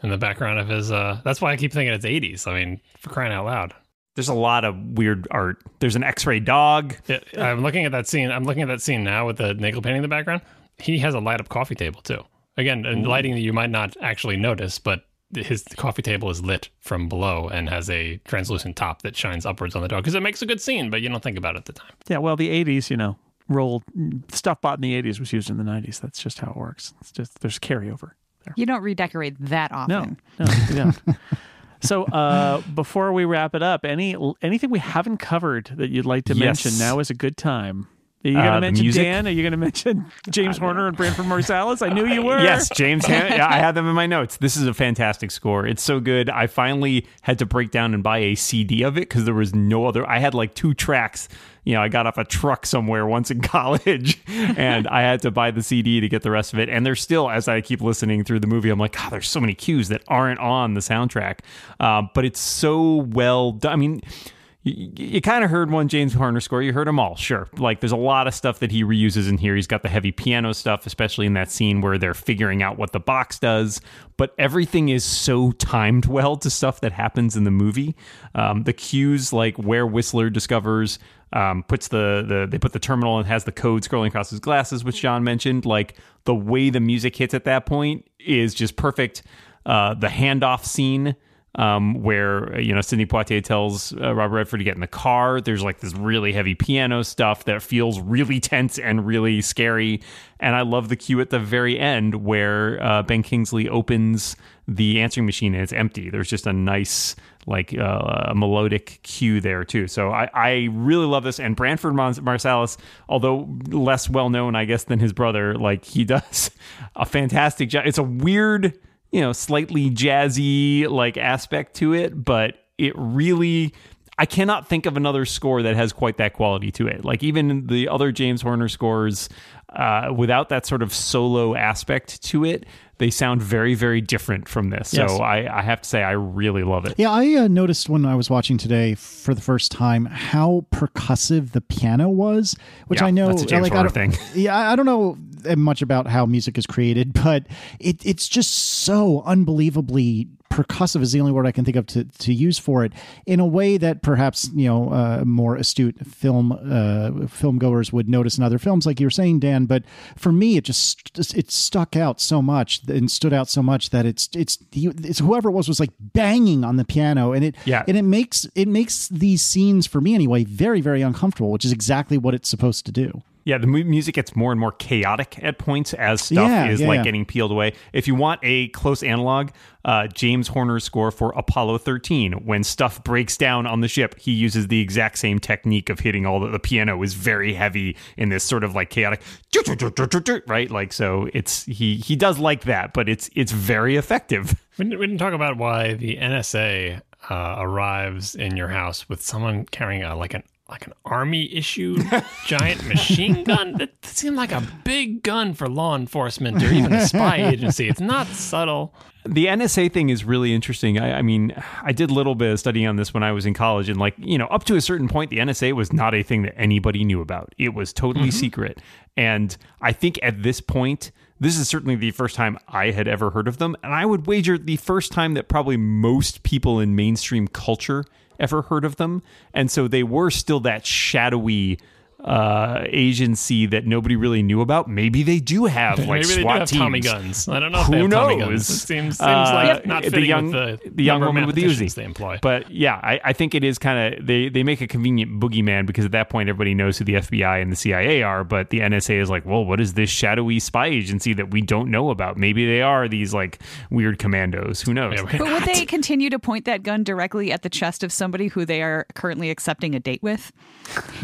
In the background of his. Uh, that's why I keep thinking it's 80s. I mean, for crying out loud. There's a lot of weird art. There's an X-ray dog. Yeah, I'm looking at that scene. I'm looking at that scene now with the Nagel painting in the background. He has a light up coffee table too. Again, and lighting that you might not actually notice, but his coffee table is lit from below and has a translucent top that shines upwards on the dog because it makes a good scene, but you don't think about it at the time. Yeah, well, the '80s, you know, rolled stuff bought in the '80s was used in the '90s. That's just how it works. It's just there's carryover. You don't redecorate that No, often. no, you don't. So, uh, before we wrap it up, any anything we haven't covered that you'd like to Yes. mention? Now is a good time. Are you going Uh, to the mention? Dan? Are you going to mention James Horner and Branford Marsalis? I knew you were. Yes, James. Han- yeah, I had them in my notes. This is a fantastic score. It's so good. I finally had to break down and buy a CD of it because there was no other. I had like two tracks. You know, I got off a truck somewhere once in college, and I had to buy the CD to get the rest of it. And there's still, as I keep listening through the movie, I'm like, God, there's so many cues that aren't on the soundtrack. Uh, but it's so well done. I mean you, you kind of heard one James Horner score. You heard them all, sure. Like there's a lot of stuff that he reuses in here. He's got the heavy piano stuff, especially in that scene where they're figuring out what the box does. But everything is so timed well to stuff that happens in the movie. Um, the cues, like where Whistler discovers, um, puts the, the they put the terminal and has the code scrolling across his glasses, which John mentioned. Like the way the music hits at that point is just perfect. Uh, the handoff scene um, where you know Sidney Poitier tells uh, Robert Redford to get in the car. There's like this really heavy piano stuff that feels really tense and really scary. And I love the cue at the very end where uh, Ben Kingsley opens the answering machine and it's empty. There's just a nice like uh, a melodic cue there too. So I, I really love this. And Branford Marsalis, although less well known, I guess, than his brother, like he does a fantastic job. It's a weird you know, slightly jazzy like aspect to it, but it really I cannot think of another score that has quite that quality to it. Like even the other James Horner scores, uh, without that sort of solo aspect to it, they sound very, very different from this. Yes. So I, I have to say, I really love it. Yeah, I uh, noticed when I was watching today for the first time how percussive the piano was, which Yeah, I know that's a James like, Horner thing. Yeah, I don't know much about how music is created, but it, it's just so unbelievably percussive is the only word I can think of to, to use for it in a way that perhaps you know uh, more astute film uh, film goers would notice in other films, like you were saying, Dan. But for me, it just it stuck out so much and stood out so much that it's it's it's whoever it was was like banging on the piano, and it Yeah. and it makes it makes these scenes for me anyway very very uncomfortable, which is exactly what it's supposed to do. Yeah, the music gets more and more chaotic at points as stuff Yeah, is yeah, like yeah. getting peeled away. If you want a close analog, uh, James Horner's score for Apollo 13, when stuff breaks down on the ship, he uses the exact same technique of hitting all the, the piano is very heavy in this sort of like chaotic, right? Like so, it's he he does like that, but it's it's very effective. We didn't, we didn't talk about why the NSA uh, arrives in your house with someone carrying a like an like an army issued giant machine gun. That seemed like a big gun for law enforcement or even a spy agency. It's not subtle. The NSA thing is really interesting. I, I mean, I did a little bit of studying on this when I was in college, and like, you know, up to a certain point, the NSA was not a thing that anybody knew about. It was totally mm-hmm. secret. And I think at this point, this is certainly the first time I had ever heard of them. And I would wager the first time that probably most people in mainstream culture ever heard of them. And so they were still that shadowy uh agency that nobody really knew about maybe they do have like Maybe they do SWAT have teams. Tommy guns. I don't know if Who they have Tommy knows? guns. It seems, seems Uh, like not the young, with the, the young number woman with the mathematicians Uzi they employ. But yeah, I, I think it is kind of they they make a convenient boogeyman because at that point everybody knows who the FBI and the CIA are, but the NSA is like, well, what is this shadowy spy agency that we don't know about? Maybe they are these like weird commandos. Who knows? Yeah, we- But would they continue to point that gun directly at the chest of somebody who they are currently accepting a date with?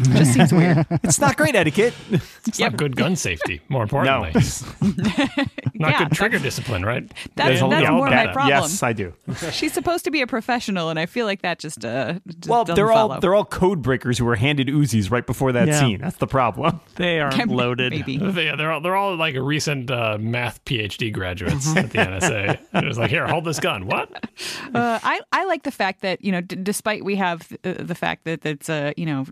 Just seems weird. It's not great etiquette. It's not good gun safety, more no, importantly. Not Yeah, good trigger discipline, right? That's, There's that's all more that. my problem. Yes, I do. She's supposed to be a professional, and I feel like that just, uh, just Well, they're all follow. they're all code breakers who were handed Uzis right before that Yeah. scene. That's the problem. They are loaded. Maybe. They, they're all they're all like recent uh, math PhD graduates at the NSA. it was like, here, hold this gun. What? Uh, I I like the fact that you know, d- despite we have uh, the fact that that's uh, you know,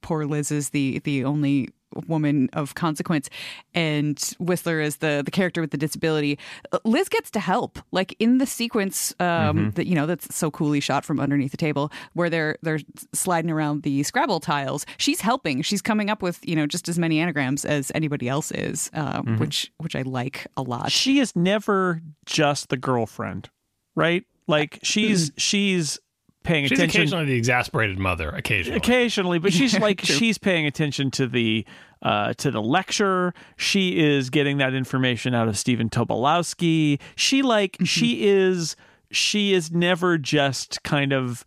poor Liz is the the only woman of consequence, and Whistler is the the character with the disability. uh, Liz gets to help, like in the sequence um, that you know that's so coolly shot from underneath the table where they're they're sliding around the Scrabble tiles. She's helping. She's coming up with you know just as many anagrams as anybody else is, um, which which I like a lot. She is never just the girlfriend, right? Like she's she's paying She's attention occasionally the exasperated mother. Occasionally, occasionally, but she's like she's paying attention to the uh, to the lecture. She is getting that information out of Stephen Tobolowsky. She like she is she is never just kind of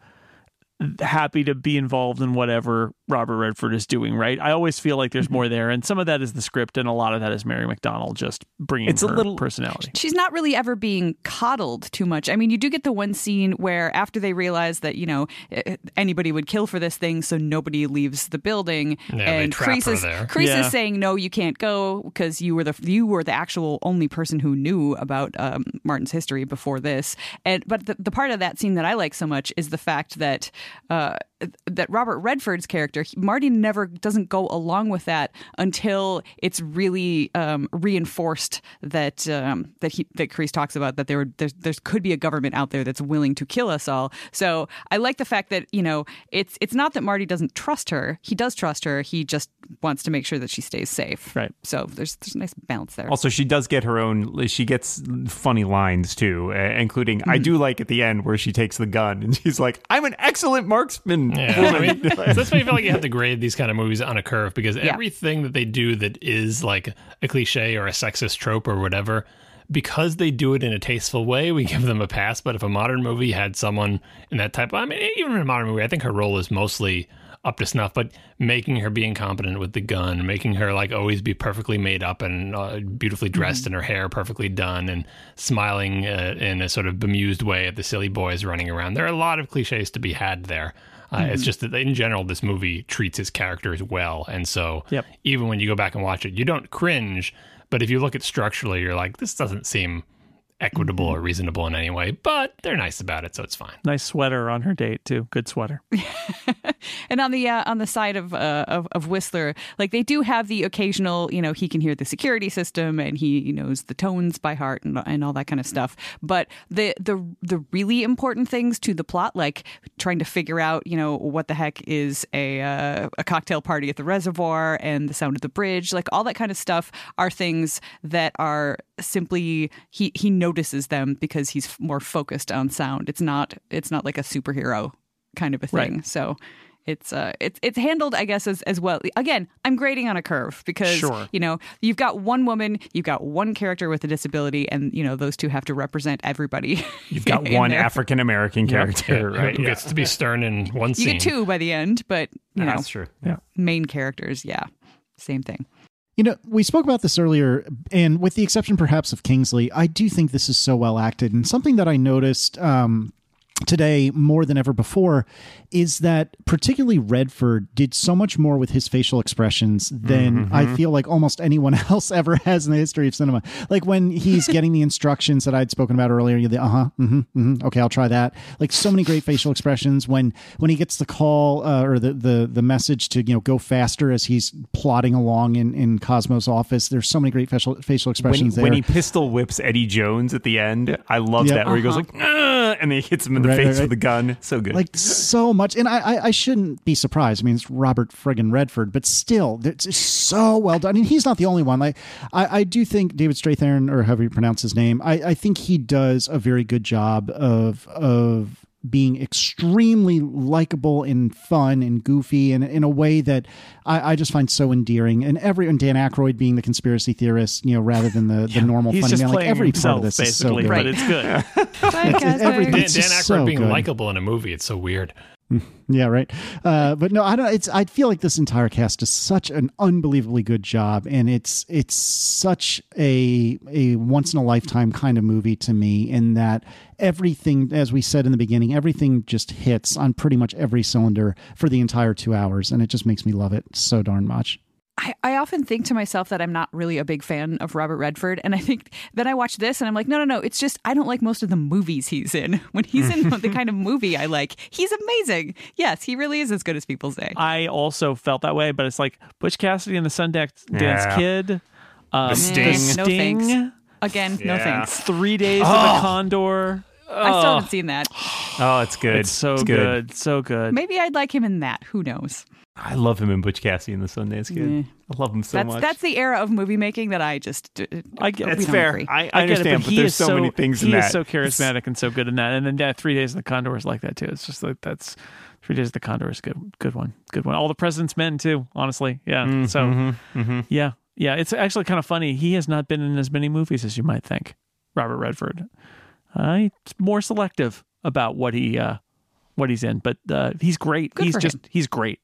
happy to be involved in whatever Robert Redford is doing. Right? I always feel like there's more there, and some of that is the script, and a lot of that is Mary McDonnell just bringing It's a her little- personality. she's not really ever being coddled too much. I mean, you do get the one scene where after they realize that you know eh, anybody would kill for this thing, so nobody leaves the building, Yeah, and trap Crease her is there. Yeah. is saying no, you can't go because you were the you were the actual only person who knew about um, Martin's history before this. And but the, the part of that scene that I like so much is the fact that. Uh, that Robert Redford's character, Marty never doesn't go along with that until it's really um, reinforced that um, that he that Crease talks about that there there's, there could be a government out there that's willing to kill us all. So I like the fact that you know it's it's not that Marty doesn't trust her. He does trust her. He just wants to make sure that she stays safe. Right. So there's there's a nice balance there. Also, she does get her own. She gets funny lines too, including I Mm-hmm. do like at the end where she takes the gun and she's like, "I'm an excellent marksman." Yeah, I mean, so that's why you feel like you have to grade these kind of movies on a curve because everything that they do that is like a cliche or a sexist trope or whatever, because they do it in a tasteful way, we give them a pass. But if a modern movie had someone in that type, of I mean, even in a modern movie, I think her role is mostly up to snuff, but making her be incompetent with the gun, making her like always be perfectly made up and uh, beautifully dressed and her hair perfectly done and smiling uh, in a sort of bemused way at the silly boys running around. There are a lot of cliches to be had there. Uh, It's just that in general, this movie treats its characters well. And so Yep. even when you go back and watch it, you don't cringe. But if you look at structurally, you're like, this doesn't seem equitable or reasonable in any way. But they're nice about it, so it's fine. Nice sweater on her date too. Good sweater. And on the uh, on the side of, uh, of of Whistler, like they do have the occasional, you know, he can hear the security system and he knows the tones by heart and, and all that kind of stuff. But the the the really important things to the plot, like trying to figure out, you know, what the heck is a uh, a cocktail party at the reservoir and the sound of the bridge, like all that kind of stuff, are things that are simply he he notices them because he's more focused on sound. It's not it's not like a superhero kind of a Right. thing. So it's uh it's it's handled I guess as as well. Again, I'm grading on a curve because Sure. you know, you've got one woman, you've got one character with a disability and you know, those two have to represent everybody. You've got one. African American character, right? Who gets to be stern in one You scene. get two by the end, but you know, That's true. Yeah. Main characters, yeah. Same thing. You know, we spoke about this earlier, and with the exception perhaps of Kingsley, I do think this is so well acted. And something that I noticed um, today more than ever before is that particularly Redford did so much more with his facial expressions than I feel like almost anyone else ever has in the history of cinema. Like when he's getting the instructions that I'd spoken about earlier, you're the uh huh, mm-hmm, mm-hmm, okay, I'll try that. Like so many great facial expressions when when he gets the call uh, or the, the the message to you know go faster as he's plodding along in in Cosmo's office. There's so many great facial facial When, expressions there. when he pistol whips Eddie Jones at the end, I love Yeah. that where he goes like, "Ah," and then he hits him in the Right, face right, right. with a gun. So good. like so much and I, I i shouldn't be surprised i mean it's robert friggin redford but still it's so well done I mean, he's not the only one like i i do think david strathairn or however you pronounce his name i i think he does a very good job of of being extremely likable and fun and goofy and in a way that I, I just find so endearing. And every and Dan Aykroyd being the conspiracy theorist, you know, rather than the, the normal He's funny just man. Like every himself, part of this is so basically, good. but it's good. Bye, Casper. every- Dan, Dan Aykroyd so being likable in a movie, it's so weird. Yeah, right. Uh, but no, I don't. It's. I feel like this entire cast does such an unbelievably good job, and it's it's such a a once in a lifetime kind of movie to me. In that everything, as we said in the beginning, everything just hits on pretty much every cylinder for the entire two hours, and it just makes me love it so darn much. I, I often think to myself that I'm not really a big fan of Robert Redford. And I think then I watch this and I'm like, no, no, no. It's just I don't like most of the movies he's in. When he's in the kind of movie I like, he's amazing. Yes, he really is as good as people say. I also felt that way, but it's like Butch Cassidy and the Sundance Dance Yeah. Kid, um, The Sting. No Sting, thanks. Again, no thanks. Three Days of the Condor. I still haven't seen that. oh, it's good. It's so It's good. so good. Maybe I'd like him in that. Who knows? I love him in Butch Cassidy and the Sundance Kid. I love him so that's much. that's the era of movie making that I just uh, I get- It's fair. agree. I, I, I get it, understand, but, but, there's so, many things he in is so charismatic and so good in that. And then yeah, Three Days of the Condor is like that too. It's just like that's Three Days of the Condor is good, good one, good one. All the President's Men too. Honestly, yeah. Mm, so mm-hmm, yeah, yeah. It's actually kind of funny. He has not been in as many movies as you might think. Robert Redford. Uh, he's more selective about what he uh, what he's in, but uh, he's great. Good he's just him. he's great.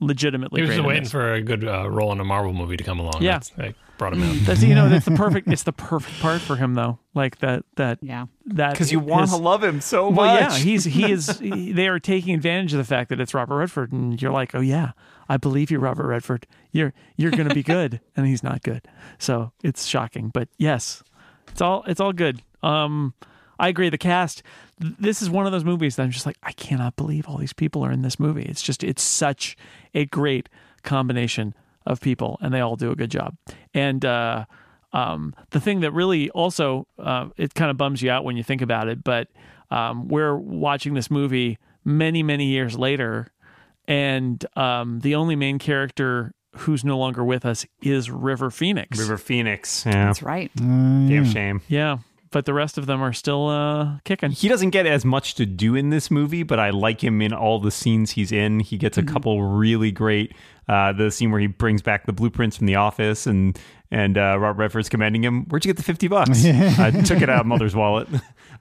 Legitimately He was great. just in waiting this. for a good uh, role in a Marvel movie to come along. Yeah. That's, that brought him out. That's you know that's the perfect. It's the perfect part for him though. Like that that yeah. that Because you want to love him so much. Well, yeah, he's he is. He, they are taking advantage of the fact that it's Robert Redford, and you're like, oh yeah, I believe you, Robert Redford. You're you're going to be good, and he's not good. So it's shocking, but yes, it's all it's all good. Um, I agree. The cast. This is one of those movies that I'm just like, I cannot believe all these people are in this movie. It's just it's such a great combination of people, and they all do a good job. And uh, um, the thing that really also uh, it kind of bums you out when you think about it, but um, we're watching this movie many many years later, and um, the only main character who's no longer with us is River Phoenix. River Phoenix. Yeah. That's right. Damn shame. yeah, but the rest of them are still uh, kicking. He doesn't get as much to do in this movie, but I like him in all the scenes he's in. He gets a couple really great. Uh, the scene where he brings back the blueprints from the office and and uh, Robert Redford's commanding him, "Where'd you get the fifty bucks?" I took it out of mother's wallet.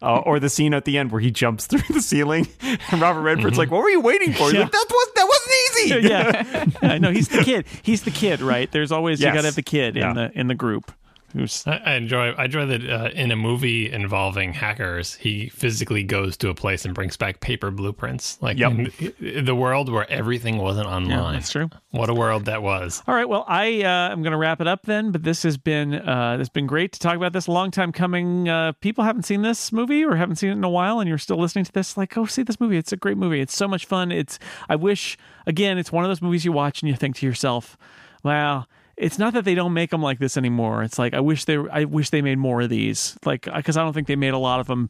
Uh, or the scene at the end where he jumps through the ceiling, and Robert Redford's like, "What were you waiting for?" Yeah. like, "That was that wasn't easy." yeah, I know he's the kid. He's the kid, right? There's always you got to have the kid Yeah. in the in the group. Who's I, I enjoy. I enjoy that uh, in a movie involving hackers, he physically goes to a place and brings back paper blueprints. Like Yep. in the world where everything wasn't online. that's true. What a world that was. All right. Well, I uh, am going to wrap it up then. But this has been uh, has been great to talk about this. Long time coming. Uh, people haven't seen this movie or haven't seen it in a while, and you're still listening to this. Like, go see this movie. It's a great movie. It's so much fun. It's. I wish again. It's one of those movies you watch and you think to yourself, "Wow." It's not that they don't make them like this anymore. It's like I wish they. I wish they made more of these. Like because I don't think they made a lot of them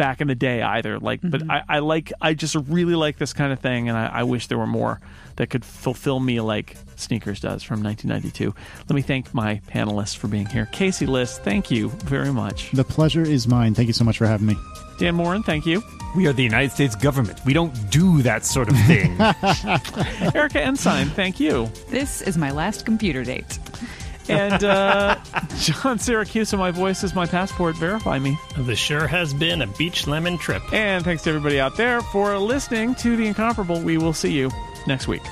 back in the day either. Like, but mm-hmm. I, I like. I just really like this kind of thing, and I, I wish there were more that could fulfill me like Sneakers does from 1992. Let me thank my panelists for being here. Casey Liss, thank you very much. The pleasure is mine. Thank you so much for having me. Dan Moren, thank you. We are the United States government. We don't do that sort of thing. Erika Ensign, thank you. This is my last computer date. And uh, John Siracusa, my voice is my passport. Verify me. This sure has been a beach lemon trip. And thanks to everybody out there for listening to The Incomparable. We will see you next week.